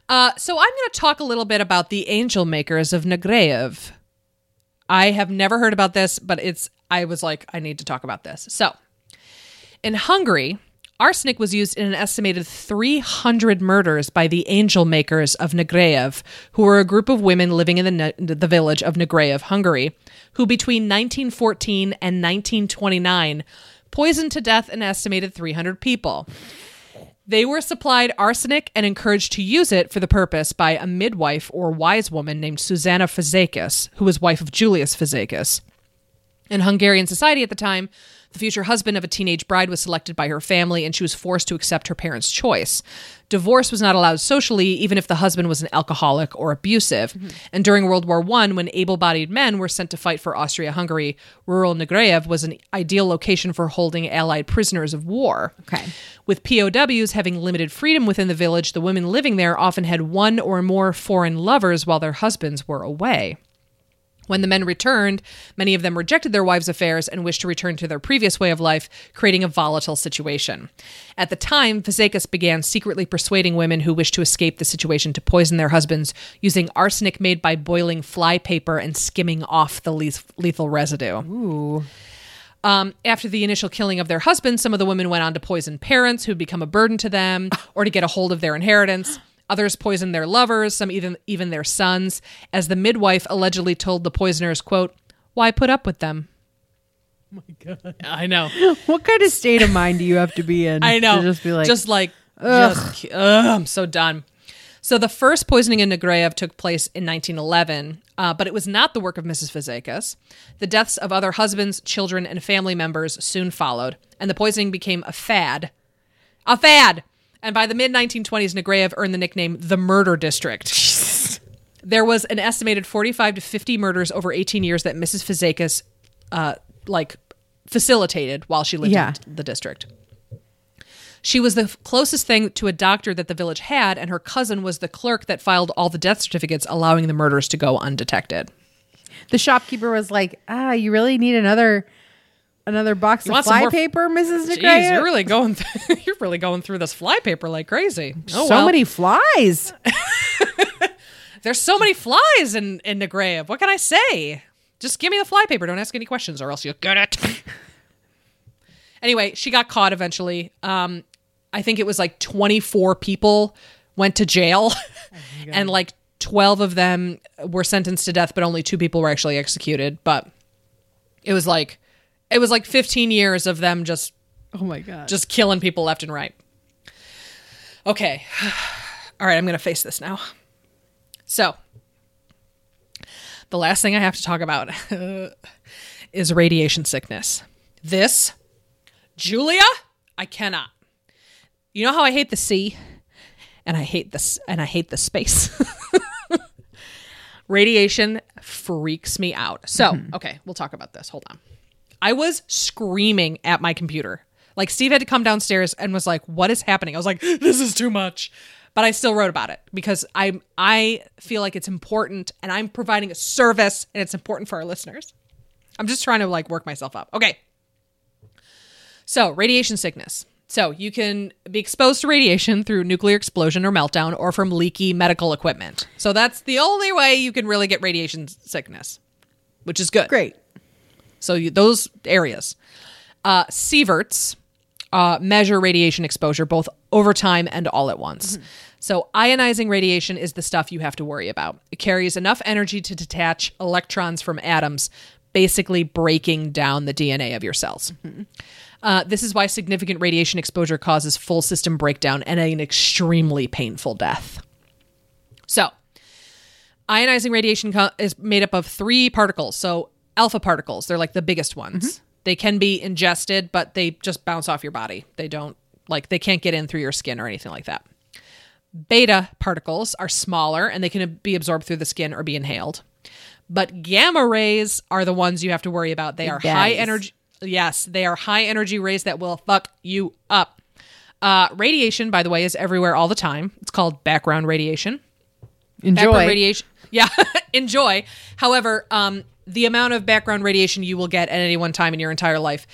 Uh, so I'm going to talk a little bit about the angel makers of Nagyrév. I have never heard about this, but it's, I was like, I need to talk about this. So in Hungary, arsenic was used in an estimated 300 murders by the angel makers of Nagyrév, who were a group of women living in the, ne- the village of Nagyrév, Hungary, who between 1914 and 1929 poisoned to death an estimated 300 people. They were supplied arsenic and encouraged to use it for the purpose by a midwife or wise woman named Susanna Fazekas, who was wife of Julius Fazekas. In Hungarian society at the time, the future husband of a teenage bride was selected by her family and she was forced to accept her parents' choice. Divorce was not allowed socially, even if the husband was an alcoholic or abusive. Mm-hmm. And during World War I, when able bodied men were sent to fight for Austria Hungary, rural Nagyrév was an ideal location for holding Allied prisoners of war. Okay. With POWs having limited freedom within the village, the women living there often had one or more foreign lovers while their husbands were away. When the men returned, many of them rejected their wives' affairs and wished to return to their previous way of life, creating a volatile situation. At the time, Fazekas began secretly persuading women who wished to escape the situation to poison their husbands using arsenic made by boiling fly paper and skimming off the le- lethal residue. Ooh. Um, after the initial killing of their husbands, some of the women went on to poison parents who'd become a burden to them [laughs] or to get a hold of their inheritance. Others poisoned their lovers, some even even their sons, as the midwife allegedly told the poisoners, quote, Why put up with them? Oh my god. I know. [laughs] What kind of state of mind do you have to be in? I know. To just be like, just like, just, ugh, I'm so done. So the first poisoning in Nagyrév took place in 1911, uh, but it was not the work of Mrs. Fazekas. The deaths of other husbands, children, and family members soon followed, and the poisoning became a fad. A fad! And by the mid 1920s, Nagyrév earned the nickname the Murder District. [laughs] there was an estimated 45 to 50 murders over 18 years that Mrs. Fazekas, uh, like, facilitated while she lived Yeah. in the district. She was the f- closest thing to a doctor that the village had, and her cousin was the clerk that filed all the death certificates, allowing the murders to go undetected. the shopkeeper was like, ah, you really need another another box You of want some fly paper, Mrs. Jeez, you're really going. Th- [laughs] you're really going through this fly paper like crazy. Oh, so well. many flies. [laughs] There's so many flies in in Nagyrév. What can I say? Just give me the fly paper. Don't ask any questions, or else you'll get it. [laughs] anyway, she got caught eventually. Um, I think it was like 24 people went to jail, and like 12 of them were sentenced to death, but only two people were actually executed. But it was like it was like 15 years of them just Oh my god. just killing people left and right. Okay. [sighs] All right, I'm going to face this now. So, the last thing I have to talk about [laughs] is radiation sickness. This, Julia, I cannot. You know how I hate the sea and I hate this and I hate the space. [laughs] Radiation freaks me out. So, [laughs] okay, we'll talk about this. Hold on. I was screaming at my computer. Like Steve had to come downstairs and was like, "What is happening?" I was like, [laughs] "This is too much." But I still wrote about it because I I feel like it's important and I'm providing a service and it's important for our listeners. I'm just trying to like work myself up. Okay. So, radiation sickness. So, you can be exposed to radiation through nuclear explosion or meltdown or from leaky medical equipment. So, that's the only way you can really get radiation sickness, which is good. Great. So you, those areas. Uh, sieverts uh, measure radiation exposure both over time and all at once. So, ionizing radiation is the stuff you have to worry about. It carries enough energy to detach electrons from atoms, basically breaking down the DNA of your cells. Uh, this is why significant radiation exposure causes full system breakdown and an extremely painful death. So, ionizing radiation co- is made up of three particles. So, alpha particles, they're like the biggest ones. They can be ingested, but they just bounce off your body. They don't, like, they can't get in through your skin or anything like that. Beta particles are smaller and they can be absorbed through the skin or be inhaled. But gamma rays are the ones you have to worry about. They are high energy. Yes, they are high energy rays that will fuck you up. Uh, radiation, by the way, is everywhere all the time. It's called background radiation. Enjoy. Background radiation. [laughs] Yeah, enjoy. However, um, the amount of background radiation you will get at any one time in your entire life,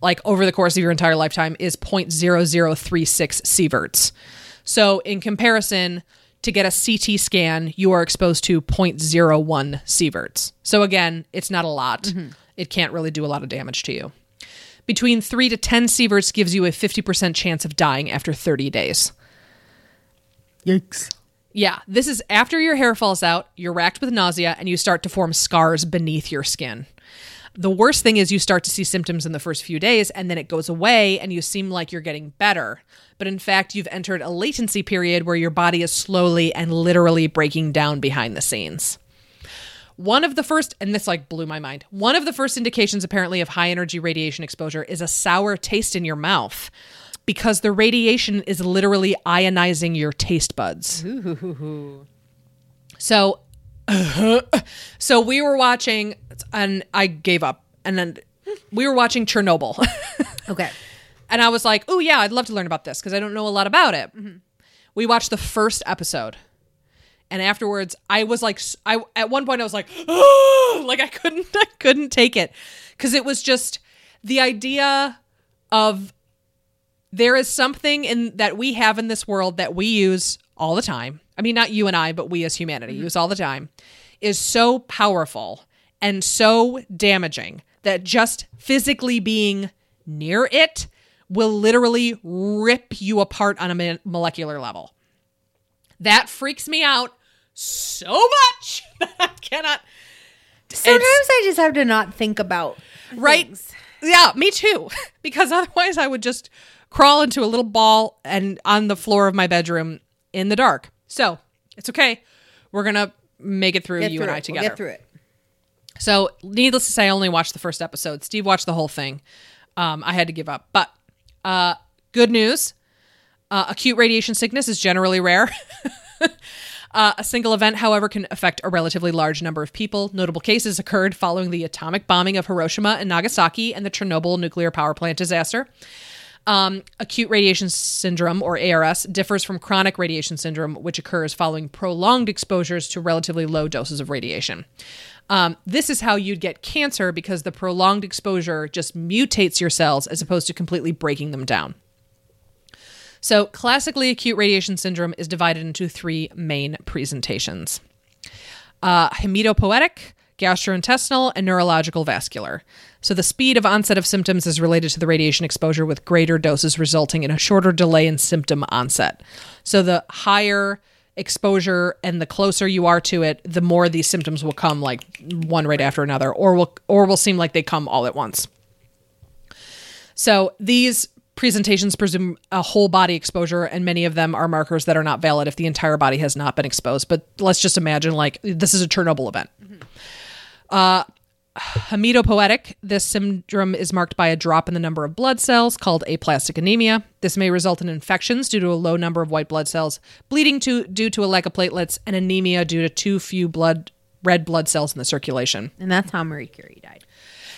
like over the course of your entire lifetime, is 0.0036 sieverts. So, in comparison, to get a CT scan, you are exposed to 0.01 sieverts. So, again, it's not a lot. Mm-hmm. It can't really do a lot of damage to you. Between 3 to 10 sieverts gives you a 50% chance of dying after 30 days. Yikes. Yeah, this is after your hair falls out, you're racked with nausea, and you start to form scars beneath your skin. The worst thing is you start to see symptoms in the first few days, and then it goes away, and you seem like you're getting better. But in fact, you've entered a latency period where your body is slowly and literally breaking down behind the scenes. One of the first, and this like blew my mind, one of the first indications apparently of high energy radiation exposure is a sour taste in your mouth because the radiation is literally ionizing your taste buds. So, [laughs] so we were watching, and I gave up. And then we were watching Chernobyl. [laughs] Okay. and I was like, oh, yeah, I'd love to learn about this because I don't know a lot about it. Mm-hmm. We watched the first episode. And afterwards, I was like, I at one point I was like, oh, [gasps] like I couldn't, [laughs] I couldn't take it because it was just the idea of there is something in that we have in this world that we use all the time. I mean, not you and I, but we as humanity mm-hmm. use all the time, is so powerful and so damaging that just physically being near it will literally rip you apart on a molecular level. That freaks me out so much [laughs] that I cannot. Sometimes I just have to not think about right? things. Yeah, me too. [laughs] Because otherwise, I would just crawl into a little ball and on the floor of my bedroom in the dark. So it's okay. We're gonna make it through Get you through and I it. We'll together. get through it. So, needless to say, I only watched the first episode. Steve watched the whole thing. Um, I had to give up. But uh, good news uh, acute radiation sickness is generally rare. [laughs] Uh, a single event, however, can affect a relatively large number of people. Notable cases occurred following the atomic bombing of Hiroshima and Nagasaki and the Chernobyl nuclear power plant disaster. Um, acute radiation syndrome, or ARS, differs from chronic radiation syndrome, which occurs following prolonged exposures to relatively low doses of radiation. Um, this is how you'd get cancer because the prolonged exposure just mutates your cells as opposed to completely breaking them down. So, classically, acute radiation syndrome is divided into three main presentations uh, hematopoietic, gastrointestinal, and neurological vascular. So, the speed of onset of symptoms is related to the radiation exposure, with greater doses resulting in a shorter delay in symptom onset. So, the higher exposure and the closer you are to it, the more these symptoms will come like one right after another, or will or will seem like they come all at once. So these presentations presume a whole body exposure, and many of them are markers that are not valid if the entire body has not been exposed. But let's just imagine like this is a Chernobyl event. Mm-hmm. Uh, [sighs] hematopoietic, this syndrome is marked by a drop in the number of blood cells called aplastic anemia. This may result in infections due to a low number of white blood cells, bleeding to, due to a lack of platelets, and anemia due to too few blood red blood cells in the circulation. And that's how Marie Curie died.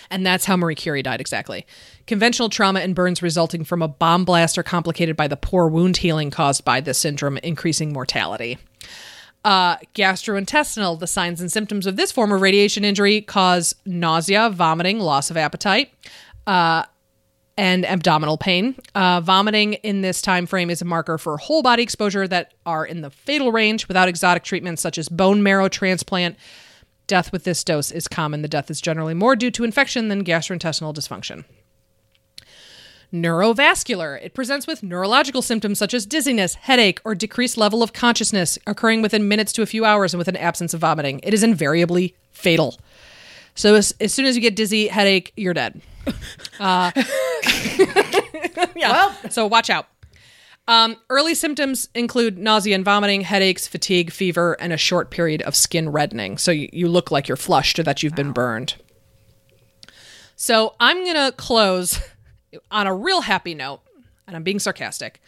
And that's how Marie Curie died exactly. Conventional trauma and burns resulting from a bomb blast are complicated by the poor wound healing caused by this syndrome, increasing mortality. Uh, gastrointestinal, the signs and symptoms of this form of radiation injury cause nausea, vomiting, loss of appetite, uh, and abdominal pain. Uh, vomiting in this time frame is a marker for whole body exposure that are in the fatal range without exotic treatments such as bone marrow transplant. Death with this dose is common. The death is generally more due to infection than gastrointestinal dysfunction. Neurovascular. It presents with neurological symptoms such as dizziness, headache, or decreased level of consciousness, occurring within minutes to a few hours and with an absence of vomiting. It is invariably fatal. So as, as soon as you get dizzy, headache, you're dead. Uh, [laughs] yeah. so watch out. Um, early symptoms include nausea and vomiting, headaches, fatigue, fever, and a short period of skin reddening. So you, you look like you're flushed or that you've been burned. So I'm going to close [laughs] on a real happy note, and I'm being sarcastic,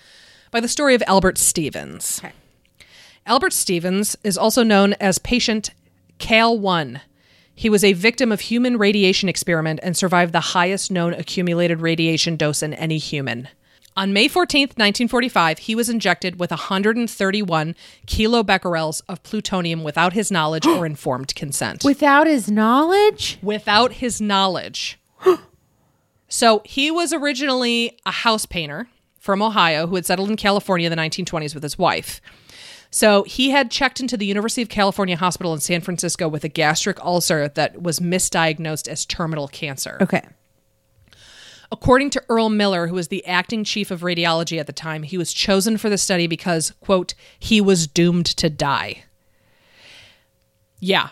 by the story of Albert Stevens. Okay. Albert Stevens is also known as patient Cal 1. He was a victim of human radiation experiment and survived the highest known accumulated radiation dose in any human. On May 14th, 1945, he was injected with 131 kilobecquerels of plutonium without his knowledge or [gasps] informed consent. Without his knowledge? without his knowledge. So he was originally a house painter from Ohio who had settled in California in the 1920s with his wife. So he had checked into the University of California Hospital in San Francisco with a gastric ulcer that was misdiagnosed as terminal cancer. Okay. According to Earl Miller, who was the acting chief of radiology at the time, he was chosen for the study because, quote, he was doomed to die. Yeah.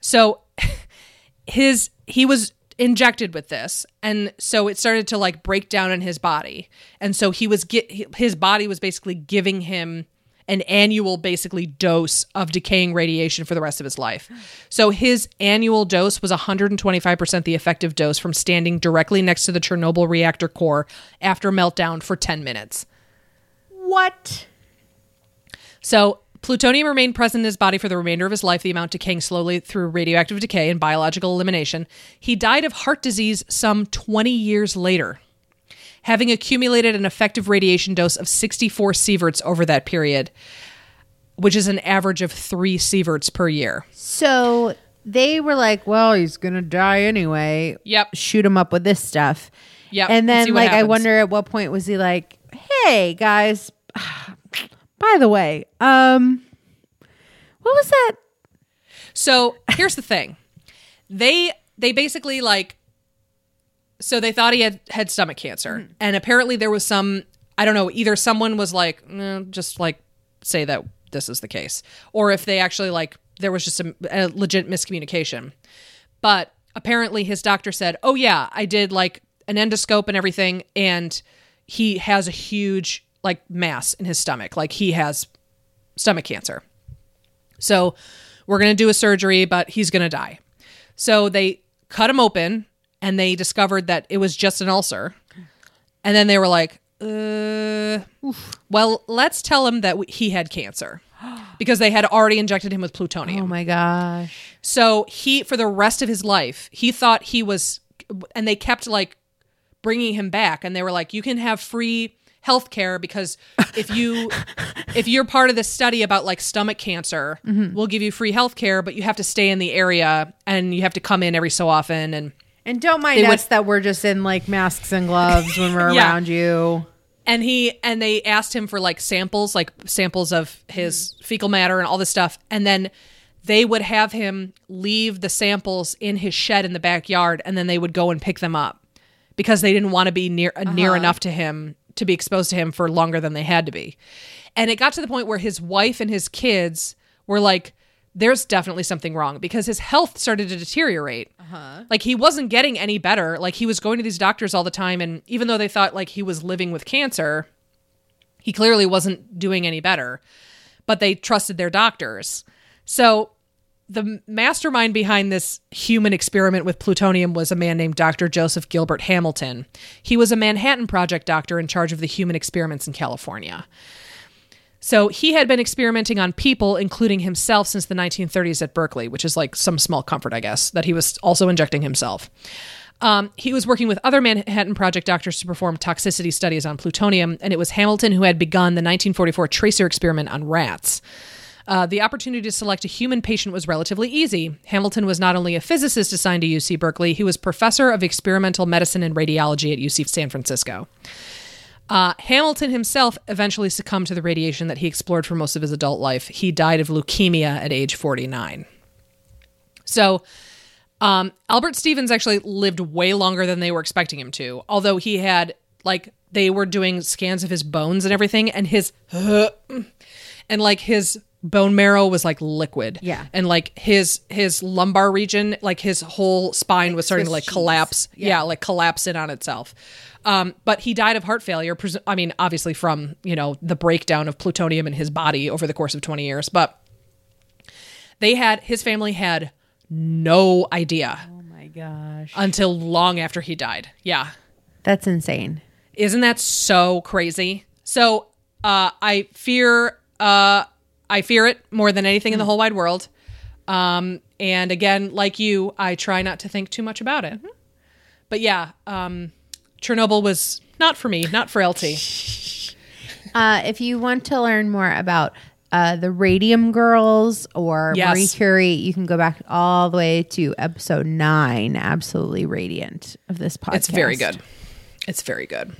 So [laughs] his he was injected with this and so it started to like break down in his body. And so he was get his body was basically giving him an annual basically dose of decaying radiation for the rest of his life. So his annual dose was 125% the effective dose from standing directly next to the Chernobyl reactor core after meltdown for 10 minutes. What? So plutonium remained present in his body for the remainder of his life, the amount decaying slowly through radioactive decay and biological elimination. He died of heart disease some 20 years later, having accumulated an effective radiation dose of 64 sieverts over that period, which is an average of three sieverts per year. So they were like, well, he's going to die anyway. Yep. Shoot him up with this stuff. Yep. And then, like, I wonder at what point was he like, hey, guys, by the way, um, what was that? So here's the thing. They they basically like so they thought he had had stomach cancer. And apparently there was some I don't know, either someone was like, "Eh, just like say that this is the case. Or if they actually like there was just a, a legit miscommunication. But apparently his doctor said, "Oh yeah, I did like an endoscope and everything and he has a huge like mass in his stomach. Like he has stomach cancer." So we're going to do a surgery, but he's going to die. So they cut him open and they discovered that it was just an ulcer. And then they were like, uh, well, let's tell him that he had cancer [gasps] because they had already injected him with plutonium. Oh my gosh. So he, for the rest of his life, he thought he was, and they kept like bringing him back, and they were like, "You can have free health care because if you [laughs] if you're part of this study about like stomach cancer, we'll give you free health care, but you have to stay in the area and you have to come in every so often." And And don't mind They would- us that we're just in like masks and gloves when we're [laughs] Yeah. around you. and he and they asked him for like samples like samples of his fecal matter and all this stuff and then they would have him leave the samples in his shed in the backyard and then they would go and pick them up because they didn't want to be near uh, near enough to him to be exposed to him for longer than they had to be and it got to the point where his wife and his kids were like there's definitely something wrong because his health started to deteriorate. Uh-huh. Like he wasn't getting any better. Like he was going to these doctors all the time and even though they thought like he was living with cancer, he clearly wasn't doing any better. But they trusted their doctors. So the mastermind behind this human experiment with plutonium was a man named Dr. Joseph Gilbert Hamilton. He was a Manhattan Project doctor in charge of the human experiments in California. So he had been experimenting on people, including himself, since the 1930s at Berkeley, which is like some small comfort, I guess, that he was also injecting himself. Um, he was working with other Manhattan Project doctors to perform toxicity studies on plutonium, and it was Hamilton who had begun the 1944 tracer experiment on rats. Uh, the opportunity to select a human patient was relatively easy. Hamilton was not only a physicist assigned to UC Berkeley, he was professor of experimental medicine and radiology at UC San Francisco. Uh, Hamilton himself eventually succumbed to the radiation that he explored for most of his adult life. He died of leukemia at age 49. So, um, Albert Stevens actually lived way longer than they were expecting him to, although he had Like they were doing scans of his bones and everything, and his [clears throat] and like his bone marrow was like liquid. Yeah. and like his his lumbar region, like his whole spine was starting to like cheese. collapse. Yeah. Yeah. like collapse in on itself. Um, but he died of heart failure. presu- I mean, obviously from you know the breakdown of plutonium in his body over the course of twenty years, but they had his family had no idea Oh my gosh. until long after he died. Yeah. That's insane. Isn't that so crazy? So uh, I fear uh, I fear it more than anything in the whole wide world. Um, and again, like you, I try not to think too much about it. But yeah, um, Chernobyl was not for me, not for LT. [laughs] Uh, if you want to learn more about uh, the Radium Girls or Yes. Marie Curie, you can go back all the way to episode nine, Absolutely Radiant, of this podcast. It's very good. It's very good.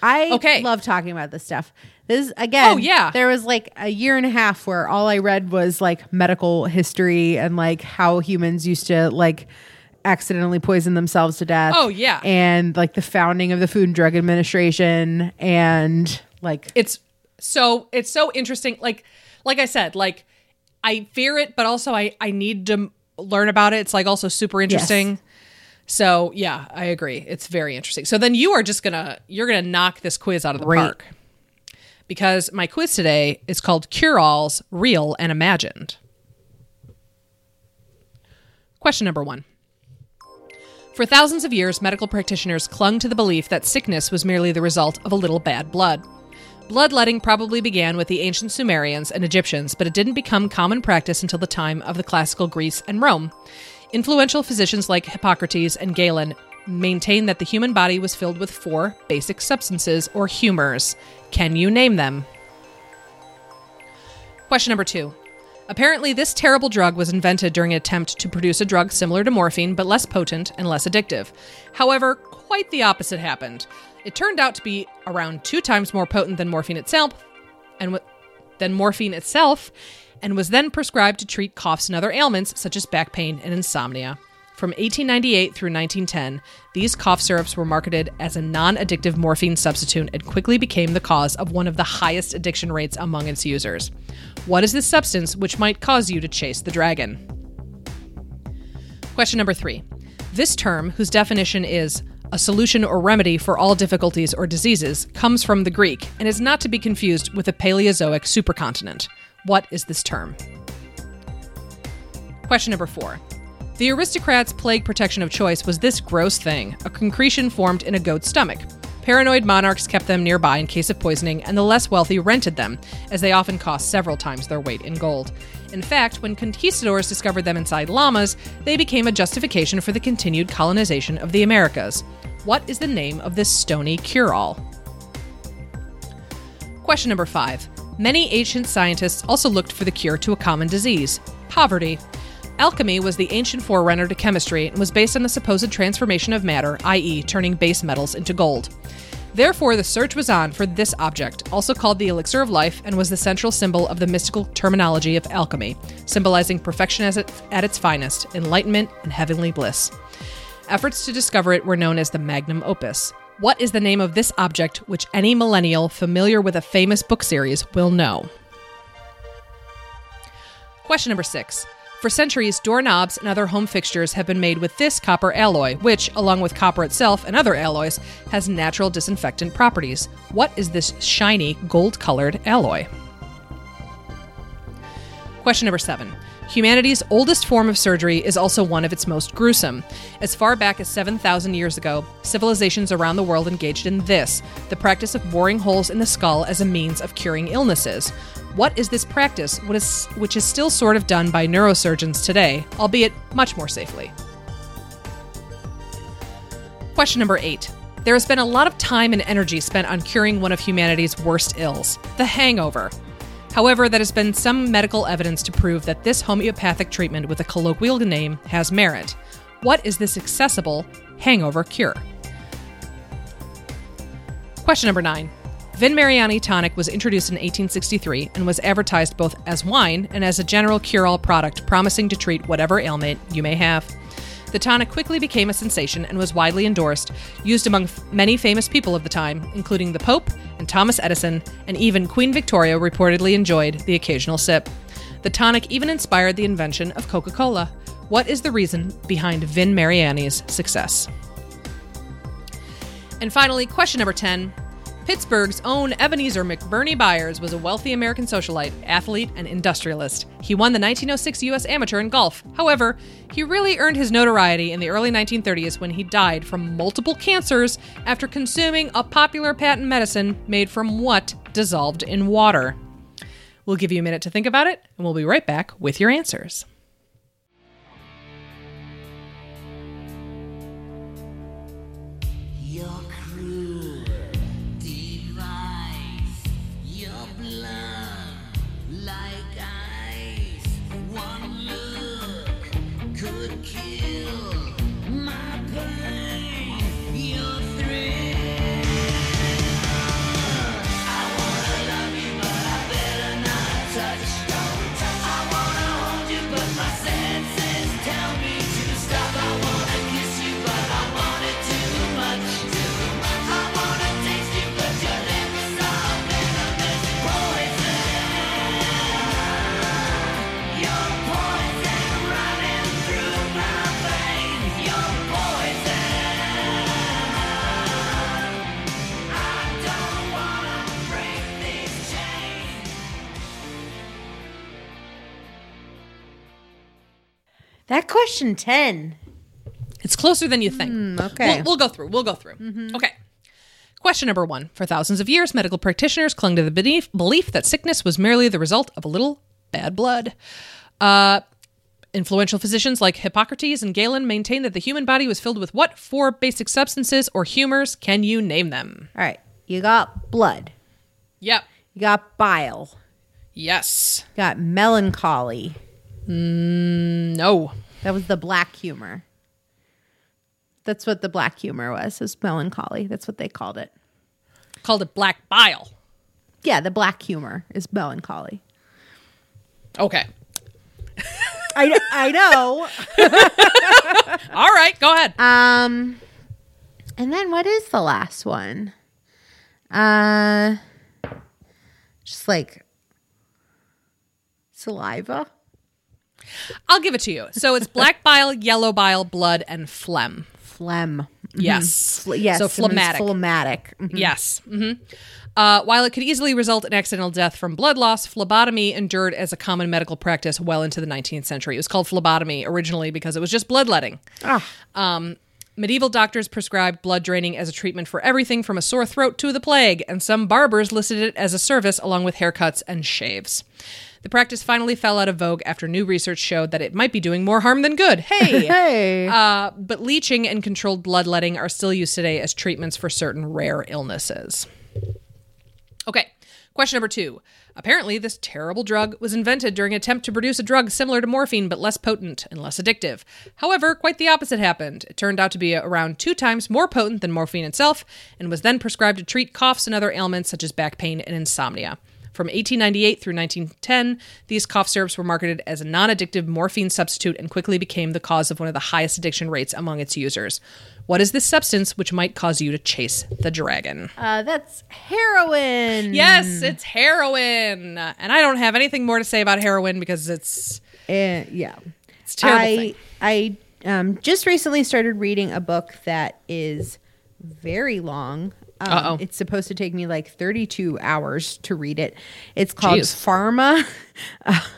I Okay. love talking about this stuff. This again. Oh, yeah. There was like a year and a half where all I read was like medical history and like how humans used to like accidentally poison themselves to death. Oh, yeah. And like the founding of the Food and Drug Administration and like it's so it's so interesting like like i said like i fear it but also i i need to m- learn about it it's like also super interesting so yeah i agree it's very interesting so then you are just gonna you're gonna knock this quiz out of the Great. park because my quiz today is called cure-alls real and imagined question number one for thousands of years, medical practitioners clung to the belief that sickness was merely the result of a little bad blood. Bloodletting probably began with the ancient Sumerians and Egyptians, but it didn't become common practice until the time of the classical Greece and Rome. Influential physicians like Hippocrates and Galen maintained that the human body was filled with four basic substances or humors. Can you name them? Question number two. Apparently, this terrible drug was invented during an attempt to produce a drug similar to morphine, but less potent and less addictive. However, quite the opposite happened. It turned out to be around two times more potent than morphine itself, and w- than morphine itself, and was then prescribed to treat coughs and other ailments such as back pain and insomnia. From 1898 through 1910, these cough syrups were marketed as a non addictive morphine substitute and quickly became the cause of one of the highest addiction rates among its users. What is this substance which might cause you to chase the dragon? Question number three. This term, whose definition is a solution or remedy for all difficulties or diseases, comes from the Greek and is not to be confused with a Paleozoic supercontinent. What is this term? Question number four. The aristocrat's plague protection of choice was this gross thing a concretion formed in a goat's stomach. Paranoid monarchs kept them nearby in case of poisoning, and the less wealthy rented them, as they often cost several times their weight in gold. In fact, when conquistadors discovered them inside llamas, they became a justification for the continued colonization of the Americas. What is the name of this stony cure all? Question number five. Many ancient scientists also looked for the cure to a common disease poverty. Alchemy was the ancient forerunner to chemistry and was based on the supposed transformation of matter, i.e., turning base metals into gold. Therefore, the search was on for this object, also called the elixir of life, and was the central symbol of the mystical terminology of alchemy, symbolizing perfection it, at its finest, enlightenment, and heavenly bliss. Efforts to discover it were known as the magnum opus. What is the name of this object which any millennial familiar with a famous book series will know? Question number six. For centuries, doorknobs and other home fixtures have been made with this copper alloy, which, along with copper itself and other alloys, has natural disinfectant properties. What is this shiny, gold colored alloy? Question number seven. Humanity's oldest form of surgery is also one of its most gruesome. As far back as 7,000 years ago, civilizations around the world engaged in this the practice of boring holes in the skull as a means of curing illnesses. What is this practice, what is, which is still sort of done by neurosurgeons today, albeit much more safely? Question number eight. There has been a lot of time and energy spent on curing one of humanity's worst ills, the hangover. However, there has been some medical evidence to prove that this homeopathic treatment with a colloquial name has merit. What is this accessible hangover cure? Question number nine. Vin Mariani tonic was introduced in 1863 and was advertised both as wine and as a general cure all product promising to treat whatever ailment you may have. The tonic quickly became a sensation and was widely endorsed, used among f- many famous people of the time, including the Pope and Thomas Edison, and even Queen Victoria reportedly enjoyed the occasional sip. The tonic even inspired the invention of Coca Cola. What is the reason behind Vin Mariani's success? And finally, question number 10. Pittsburgh's own Ebenezer McBurney Byers was a wealthy American socialite, athlete, and industrialist. He won the 1906 U.S. Amateur in golf. However, he really earned his notoriety in the early 1930s when he died from multiple cancers after consuming a popular patent medicine made from what dissolved in water. We'll give you a minute to think about it, and we'll be right back with your answers. Question 10. It's closer than you think. Hmm, okay. We'll, we'll go through. We'll go through. Okay. Question number one. For thousands of years, medical practitioners clung to the belief, belief that sickness was merely the result of a little bad blood. Uh, influential physicians like Hippocrates and Galen maintained that the human body was filled with what four basic substances or humors? Can you name them? All right. You got blood. Yep. You got bile. Yes. You got melancholy. No. That was the black humor. That's what the black humor was, was melancholy. That's what they called it. Called it black bile. Yeah, the black humor is melancholy. Okay. I, I know. [laughs] All right. Go ahead. Um, and then what is the last one? Uh, just like saliva. I'll give it to you. So it's [laughs] black bile, yellow bile, blood, and phlegm. Phlegm. Yes. Phle- yes. So phlegmatic. Phlegmatic. Mhm. Yes. hmm Uh, while it could easily result in accidental death from blood loss, phlebotomy endured as a common medical practice well into the 19th century. It was called phlebotomy originally because it was just bloodletting. Um, medieval doctors prescribed blood draining as a treatment for everything from a sore throat to the plague, and some barbers listed it as a service along with haircuts and shaves. The practice finally fell out of vogue after new research showed that it might be doing more harm than good. Hey! [laughs] Hey. Uh, but leeching and controlled bloodletting are still used today as treatments for certain rare illnesses. Okay, question number two. Apparently, this terrible drug was invented during an attempt to produce a drug similar to morphine but less potent and less addictive. However, quite the opposite happened. It turned out to be around two times more potent than morphine itself and was then prescribed to treat coughs and other ailments such as back pain and insomnia. From 1898 through 1910, these cough syrups were marketed as a non addictive morphine substitute and quickly became the cause of one of the highest addiction rates among its users. What is this substance which might cause you to chase the dragon? Uh, that's heroin. Yes, it's heroin. And I don't have anything more to say about heroin because it's Uh, yeah. it's terrible I thing. I um, just recently started reading a book that is very long. Um. It's supposed to take me like 32 hours to read it. It's called Jeez. Pharma [laughs]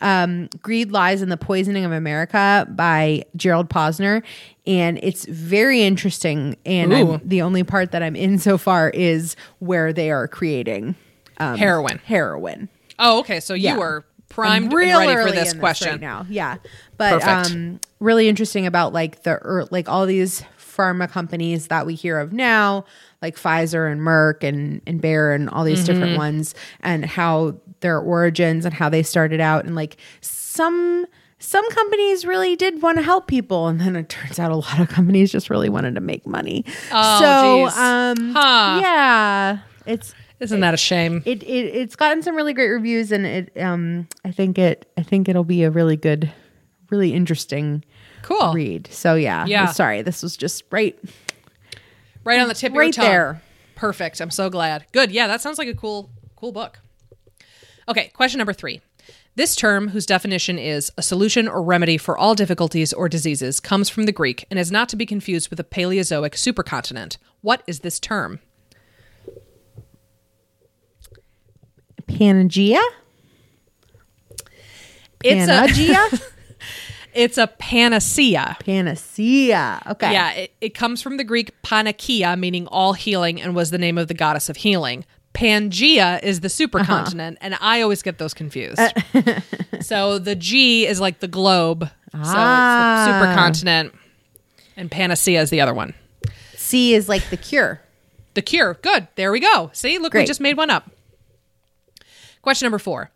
um, Greed, Lies, and the Poisoning of America by Gerald Posner. And it's very interesting. And the only part that I'm in so far is where they are creating um, Heroin. Heroin. Oh, okay. So Yeah. you are primed I'm and real ready for this question. right now. Yeah, but um, really interesting about like the er, like all these pharma companies that we hear of now, like Pfizer and Merck and and Bayer and all these Mm-hmm. different ones, and how their origins and how they started out, and like some. Some companies really did want to help people, and then it turns out a lot of companies just really wanted to make money. Oh, so, geez. um, Huh. yeah, it's Isn't that a shame? it, it it's gotten some really great reviews and it um I think it I think it'll be a really good really interesting Cool. read. So yeah, Yeah. Sorry, this was just right, Right on the tip of your right tongue. there. Perfect. I'm so glad. Good. Yeah, that sounds like a cool, cool book. Okay, question number three. This term, whose definition is a solution or remedy for all difficulties or diseases, comes from the Greek and is not to be confused with a Paleozoic supercontinent. What is this term? Panagia, It's a Panagia, [laughs] it's a panacea. panacea. Okay, Yeah, it, it comes from the Greek panakia, meaning all healing, and was the name of the goddess of healing. Pangea is the supercontinent, and I always get those confused. [laughs] so the G is like the globe, so it's Ah. the supercontinent, and panacea is the other one. C is like the cure. The cure. Good. There we go. See, look, we just made one up. Question number four.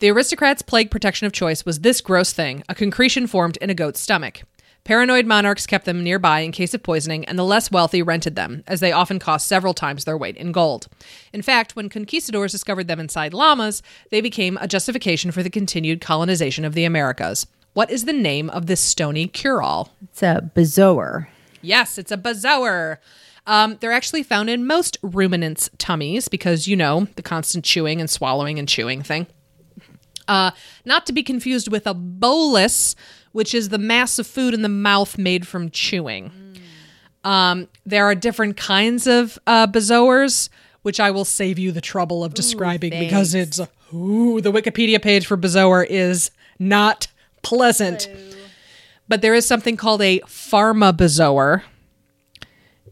The aristocrat's plague protection of choice was this gross thing a concretion formed in a goat's stomach. Paranoid monarchs kept them nearby in case of poisoning, and the less wealthy rented them, as they often cost several times their weight in gold. In fact, when conquistadors discovered them inside llamas, they became a justification for the continued colonization of the Americas. What is the name of this stony cure all? It's a bezoar. Yes, it's a bezoar. Um, they're actually found in most ruminants' tummies because, you know, the constant chewing and swallowing and chewing thing. Uh, not to be confused with a bolus, which is the mass of food in the mouth made from chewing. Um, there are different kinds of uh, bezoars, which I will save you the trouble of describing because it's ooh, the Wikipedia page for bezoar is not pleasant. But there is something called a pharmabezoar,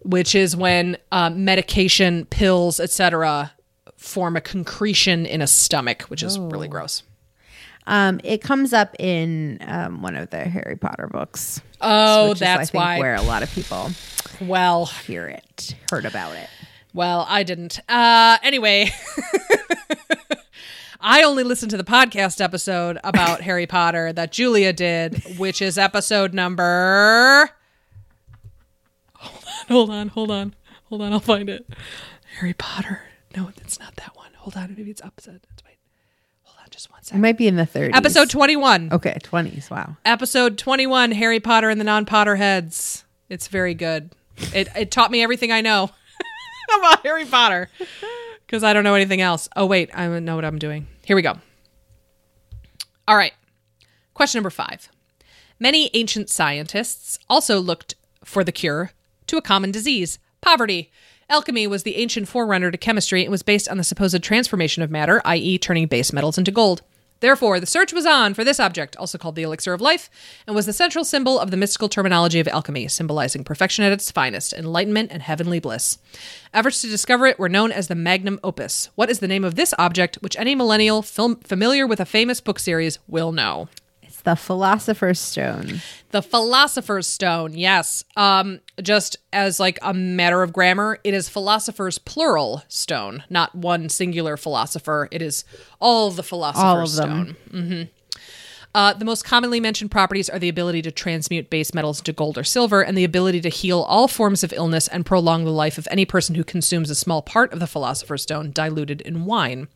which is when uh, medication, pills, etc., form a concretion in a stomach, which is really gross. Um, it comes up in um, one of the Harry Potter books. Oh, is, that's I think, why. where a lot of people Well, hear it, heard about it. well, I didn't. Uh, anyway, [laughs] I only listened to the podcast episode about Harry Potter that Julia did, which is episode number. Hold on, hold on, hold on, hold on. I'll find it. Harry Potter. No, it's not that one. Hold on, maybe it's hold on, just one It second. might be in the 30s. Episode twenty-one. Okay, 20s. Wow. episode 21 harry potter and the non-potterheads it's very good it, it taught me everything i know [laughs] about harry potter because i don't know anything else oh wait i know what i'm doing here we go all right question number five many ancient scientists also looked for the cure to a common disease poverty alchemy was the ancient forerunner to chemistry and was based on the supposed transformation of matter i.e turning base metals into gold Therefore, the search was on for this object, also called the elixir of life, and was the central symbol of the mystical terminology of alchemy, symbolizing perfection at its finest, enlightenment, and heavenly bliss. Efforts to discover it were known as the magnum opus. What is the name of this object, which any millennial familiar with a famous book series will know? It's the Philosopher's Stone. The Philosopher's Stone, yes. Um, just as like a matter of grammar, it is philosopher's plural stone, not one singular philosopher. It is all the philosopher's All of them. stone. Uh, the most commonly mentioned properties are the ability to transmute base metals into gold or silver, and the ability to heal all forms of illness and prolong the life of any person who consumes a small part of the Philosopher's Stone diluted in wine.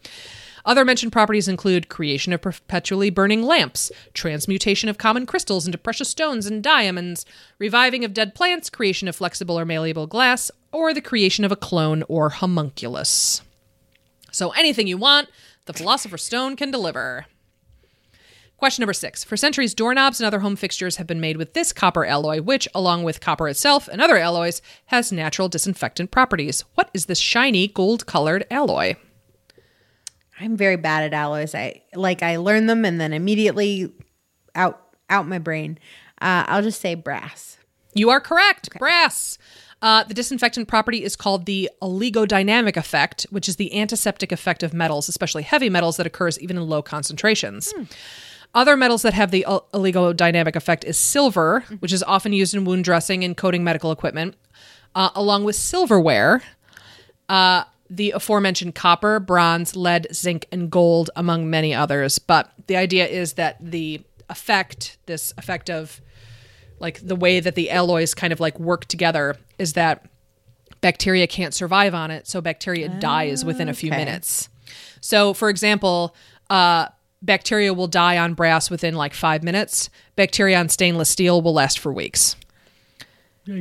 Other mentioned properties include creation of perpetually burning lamps, transmutation of common crystals into precious stones and diamonds, reviving of dead plants, creation of flexible or malleable glass, or the creation of a clone or homunculus. So anything you want, the Philosopher's Stone can deliver. Question number six. For centuries, doorknobs and other home fixtures have been made with this copper alloy, which, along with copper itself and other alloys, has natural disinfectant properties. What is this shiny gold colored alloy? I'm very bad at alloys. I like I learn them and then immediately out out my brain. Uh, I'll just say brass. You are correct. Brass. Uh, the disinfectant property is called the oligodynamic effect, which is the antiseptic effect of metals, especially heavy metals, that occurs even in low concentrations. Other metals that have the oligodynamic effect is silver, which is often used in wound dressing and coating medical equipment, uh, along with silverware, uh, the aforementioned copper, bronze, lead, zinc, and gold, among many others. But the idea is that the effect, this effect of like the way that the alloys kind of like work together, is that bacteria can't survive on it, so bacteria dies within a few okay. minutes. So, for example, uh, bacteria will die on brass within like five minutes. Bacteria on stainless steel will last for weeks.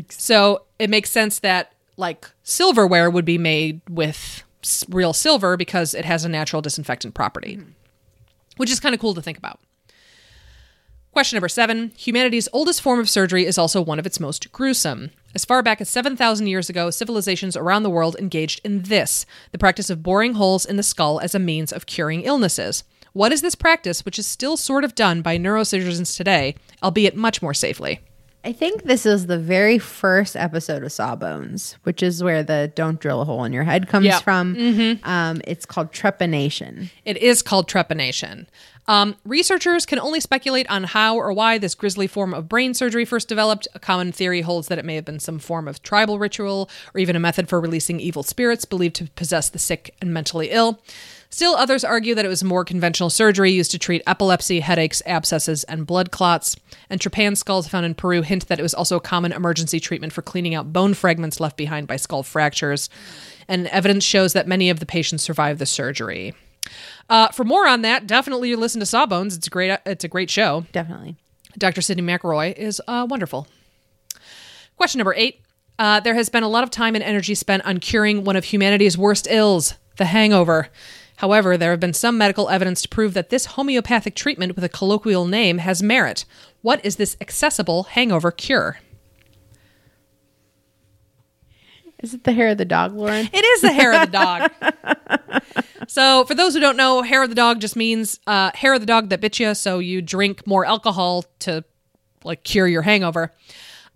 So it makes sense that like silverware would be made with real silver because it has a natural disinfectant property, which is kind of cool to think about. Question number seven Humanity's oldest form of surgery is also one of its most gruesome. As far back as 7,000 years ago, civilizations around the world engaged in this the practice of boring holes in the skull as a means of curing illnesses. What is this practice, which is still sort of done by neurosurgeons today, albeit much more safely? I think this is the very first episode of Sawbones, which is where the "Don't drill a hole in your head" comes Yeah. from. Um, it's called trepanation. It is called trepanation. Um, researchers can only speculate on how or why this grisly form of brain surgery first developed. A common theory holds that it may have been some form of tribal ritual or even a method for releasing evil spirits believed to possess the sick and mentally ill. Still, others argue that it was more conventional surgery used to treat epilepsy, headaches, abscesses, and blood clots. And trepan skulls found in Peru hint that it was also a common emergency treatment for cleaning out bone fragments left behind by skull fractures. And evidence shows that many of the patients survived the surgery. Uh, for more on that, definitely listen to Sawbones. It's a great. It's a great show. Definitely. Dr. Sydnee McElroy is uh, wonderful. Question number eight. Uh, there has been a lot of time and energy spent on curing one of humanity's worst ills, the hangover. However, there have been some medical evidence to prove that this homeopathic treatment with a colloquial name has merit. What is this accessible hangover cure? Is it the hair of the dog, Lauren? It is the hair of the dog. [laughs] so, for those who don't know, hair of the dog just means uh, hair of the dog that bit you. So you drink more alcohol to like cure your hangover.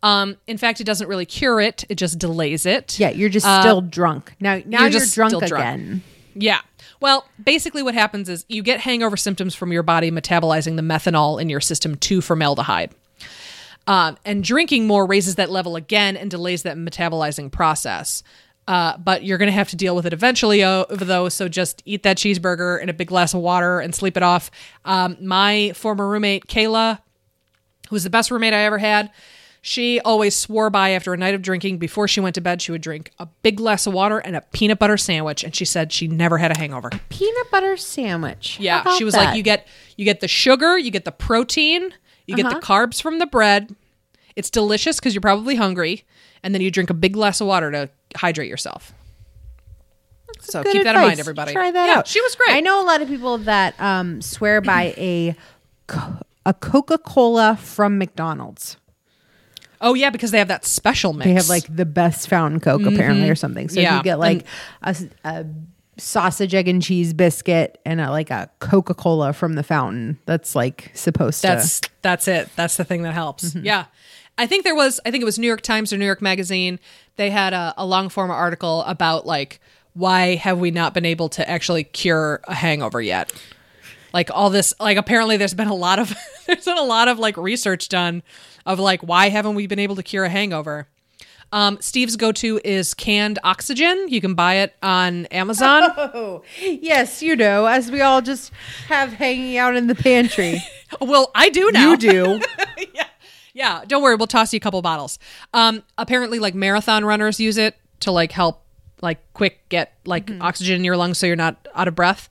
Um, in fact, it doesn't really cure it; it just delays it. Yeah, you're just still drunk now. Now you're, just drunk still drunk. again. Yeah. Well, basically, what happens is you get hangover symptoms from your body metabolizing the methanol in your system to formaldehyde. Um, and drinking more raises that level again and delays that metabolizing process. Uh, but you're going to have to deal with it eventually, though. So just eat that cheeseburger and a big glass of water and sleep it off. Um, my former roommate, Kayla, who was the best roommate I ever had, she always swore by after a night of drinking, before she went to bed, she would drink a big glass of water and a peanut butter sandwich. And she said she never had a hangover. Peanut butter sandwich. Yeah, she was that? like, you get you get the sugar, you get the protein, you get Uh-huh. the carbs from the bread. It's delicious because you're probably hungry, and then you drink a big glass of water to hydrate yourself. So Good keep that in mind, everybody. Try that yeah, out. She was great. I know a lot of people that um, swear by a a Coca Cola from McDonald's. Oh yeah, because they have that special mix. They have like the best fountain Coke apparently, or something. So Yeah. you get like a sausage, egg, and cheese biscuit and a, like a Coca Cola from the fountain. That's like supposed That's to. that's it. That's the thing that helps. Mm-hmm. Yeah. I think there was I think it was New York Times or New York Magazine. They had a, a long form article about like why have we not been able to actually cure a hangover yet? Like all this like apparently there's been a lot of [laughs] there's been a lot of like research done of like why haven't we been able to cure a hangover? Um, Steve's go-to is canned oxygen. You can buy it on Amazon. [laughs] Oh, yes, you know, as we all just have hanging out in the pantry. [laughs] well, I do now. you do. Yeah, yeah. don't worry, we'll toss you a couple bottles. Um, apparently, like marathon runners use it to like help, like quick get like oxygen in your lungs so you're not out of breath.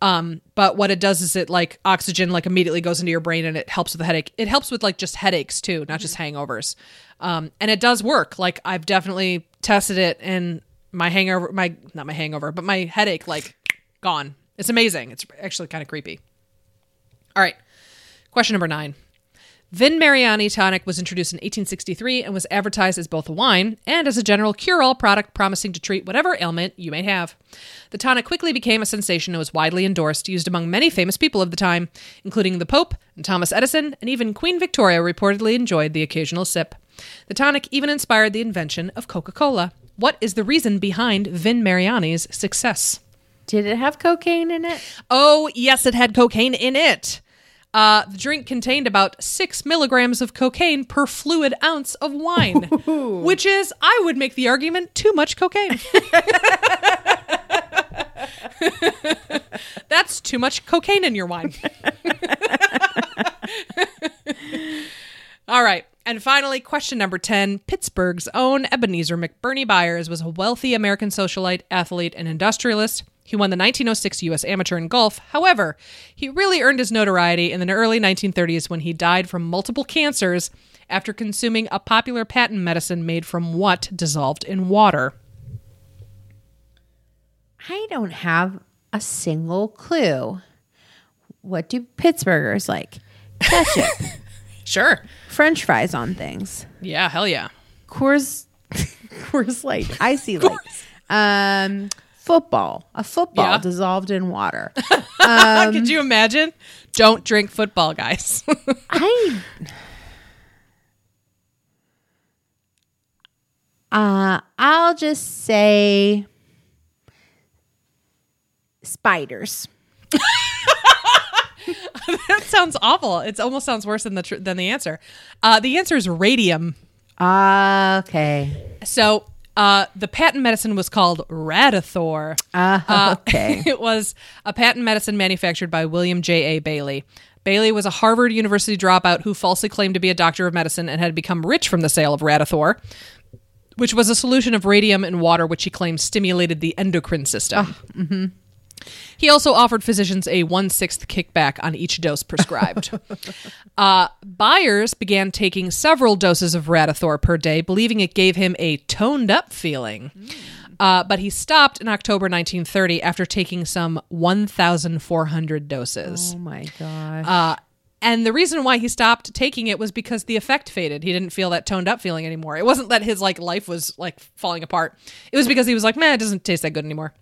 Um, but what it does is it like oxygen like immediately goes into your brain and it helps with the headache. It helps with like just headaches too, not just hangovers. Um, and it does work. Like I've definitely tested it and my hangover, my not my hangover, but my headache like gone. It's amazing. It's actually kind of creepy. All right, question number nine. Vin Mariani tonic was introduced in 1863 and was advertised as both a wine and as a general cure all product promising to treat whatever ailment you may have. The tonic quickly became a sensation and was widely endorsed, used among many famous people of the time, including the Pope and Thomas Edison, and even Queen Victoria reportedly enjoyed the occasional sip. The tonic even inspired the invention of Coca Cola. What is the reason behind Vin Mariani's success? Did it have cocaine in it? Oh, yes, it had cocaine in it. Uh, the drink contained about six milligrams of cocaine per fluid ounce of wine, which is, I would make the argument, too much cocaine. [laughs] That's too much cocaine in your wine. [laughs] All right. And finally, question number 10 Pittsburgh's own Ebenezer McBurney Byers was a wealthy American socialite, athlete, and industrialist. He won the 1906 U.S. Amateur in golf. However, he really earned his notoriety in the early 1930s when he died from multiple cancers after consuming a popular patent medicine made from what dissolved in water. I don't have a single clue. What do Pittsburghers like? Ketchup, [laughs] Sure. French fries on things. Yeah, hell yeah. Coors, [laughs] Coors Light, IC Light. [laughs] Um, football, a football Yeah. dissolved in water. [laughs] Could you imagine? Don't drink football, guys. [laughs] I. Uh, I'll just say spiders. [laughs] that sounds awful. It almost sounds worse than the tr- than the answer. Uh, the answer is radium. Ah, okay. So uh, the patent medicine was called Radithor. Uh, okay. [laughs] it was a patent medicine manufactured by William J. A. Bailey. Bailey was a Harvard University dropout who falsely claimed to be a doctor of medicine and had become rich from the sale of Radithor, which was a solution of radium in water, which he claimed stimulated the endocrine system. He also offered physicians a one sixth kickback on each dose prescribed. [laughs] uh, Byers began taking several doses of Radithor per day, believing it gave him a toned up feeling. Uh, but he stopped in October 1930 after taking some 1,400 doses. oh my gosh. Uh, and the reason why he stopped taking it was because the effect faded. He didn't feel that toned up feeling anymore. It wasn't that his like life was like falling apart. It was because he was like, man, it doesn't taste that good anymore.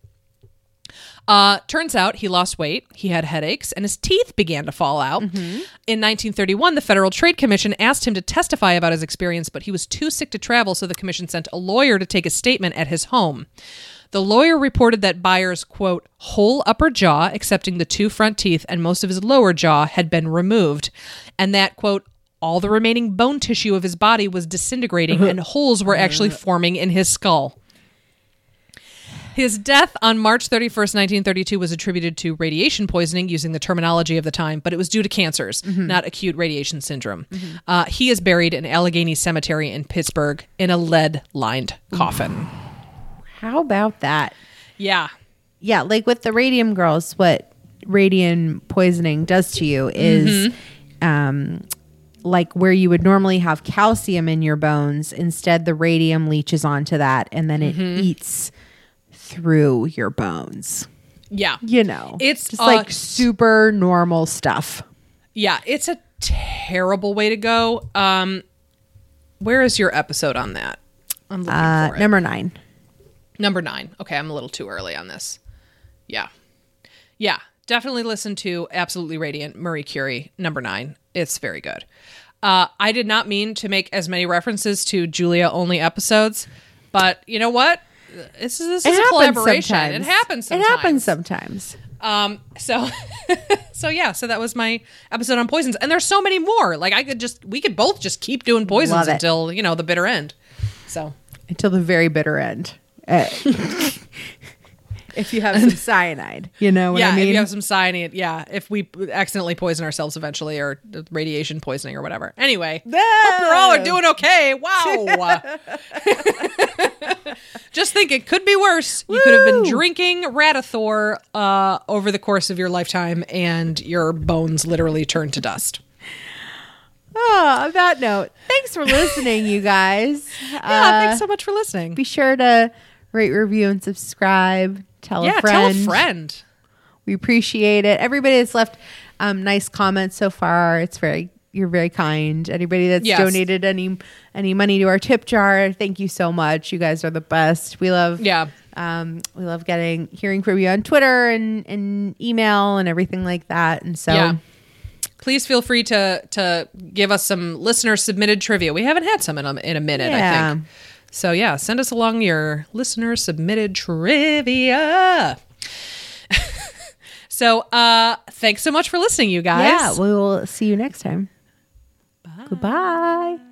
Uh, turns out he lost weight, he had headaches, and his teeth began to fall out. Mm-hmm. In 1931, the Federal Trade Commission asked him to testify about his experience, but he was too sick to travel, so the commission sent a lawyer to take a statement at his home. The lawyer reported that Byers' quote, whole upper jaw, excepting the two front teeth and most of his lower jaw, had been removed, and that, quote, all the remaining bone tissue of his body was disintegrating uh-huh. and holes were actually uh-huh. forming in his skull. His death on March 31st, 1932 was attributed to radiation poisoning using the terminology of the time, but it was due to cancers, not acute radiation syndrome. Uh, he is buried in Allegheny Cemetery in Pittsburgh in a lead lined coffin. How about that? Yeah. Yeah, like with the radium girls, what radium poisoning does to you is um like where you would normally have calcium in your bones, instead the radium leaches onto that and then it eats through your bones. Yeah. You know. It's, just uh, like super normal stuff. Yeah. It's a terrible way to go. Um, where is your episode on that? I'm looking Uh for it. number 9. Number nine. Okay, I'm a little too early on this. Yeah. Yeah. Definitely listen to Absolutely Radiant, Marie Curie, number nine. It's very good. Uh, I did not mean to make as many references to Julia only episodes, but you know what? This is, this is a collaboration. It happens sometimes. It happens sometimes. Um, so, [laughs] so yeah, so that was my episode on poisons, and there's so many more. Like I could just, we could both just keep doing poisons until you know the bitter end. So Until the very bitter end. Uh, [laughs] if you have some cyanide, you know what yeah, I mean? if you have some cyanide, yeah, if we accidentally poison ourselves eventually, or radiation poisoning or whatever. Anyway, hope you're all are doing okay. Wow. [laughs] Just think it could be worse. You could have been drinking Radithor uh, over the course of your lifetime, and your bones literally turned to dust. Oh, on that note, thanks for listening, you guys. [laughs] Yeah, Uh, thanks so much for listening. Be sure to rate, review, and subscribe. Tell yeah, a friend. tell a friend. We appreciate it. Everybody that's left um, nice comments so far, it's very you're very kind. Anybody that's Yes. donated any any money to our tip jar, thank you so much. You guys are the best. We love Yeah. um, we love getting hearing from you on Twitter and, and email and everything like that. And so Yeah. Please feel free to to give us some listener submitted trivia. We haven't had some in a, in a minute, I think. So yeah, send us along your listener submitted trivia. [laughs] so uh thanks so much for listening, you guys. yeah, we will see you next time. Goodbye.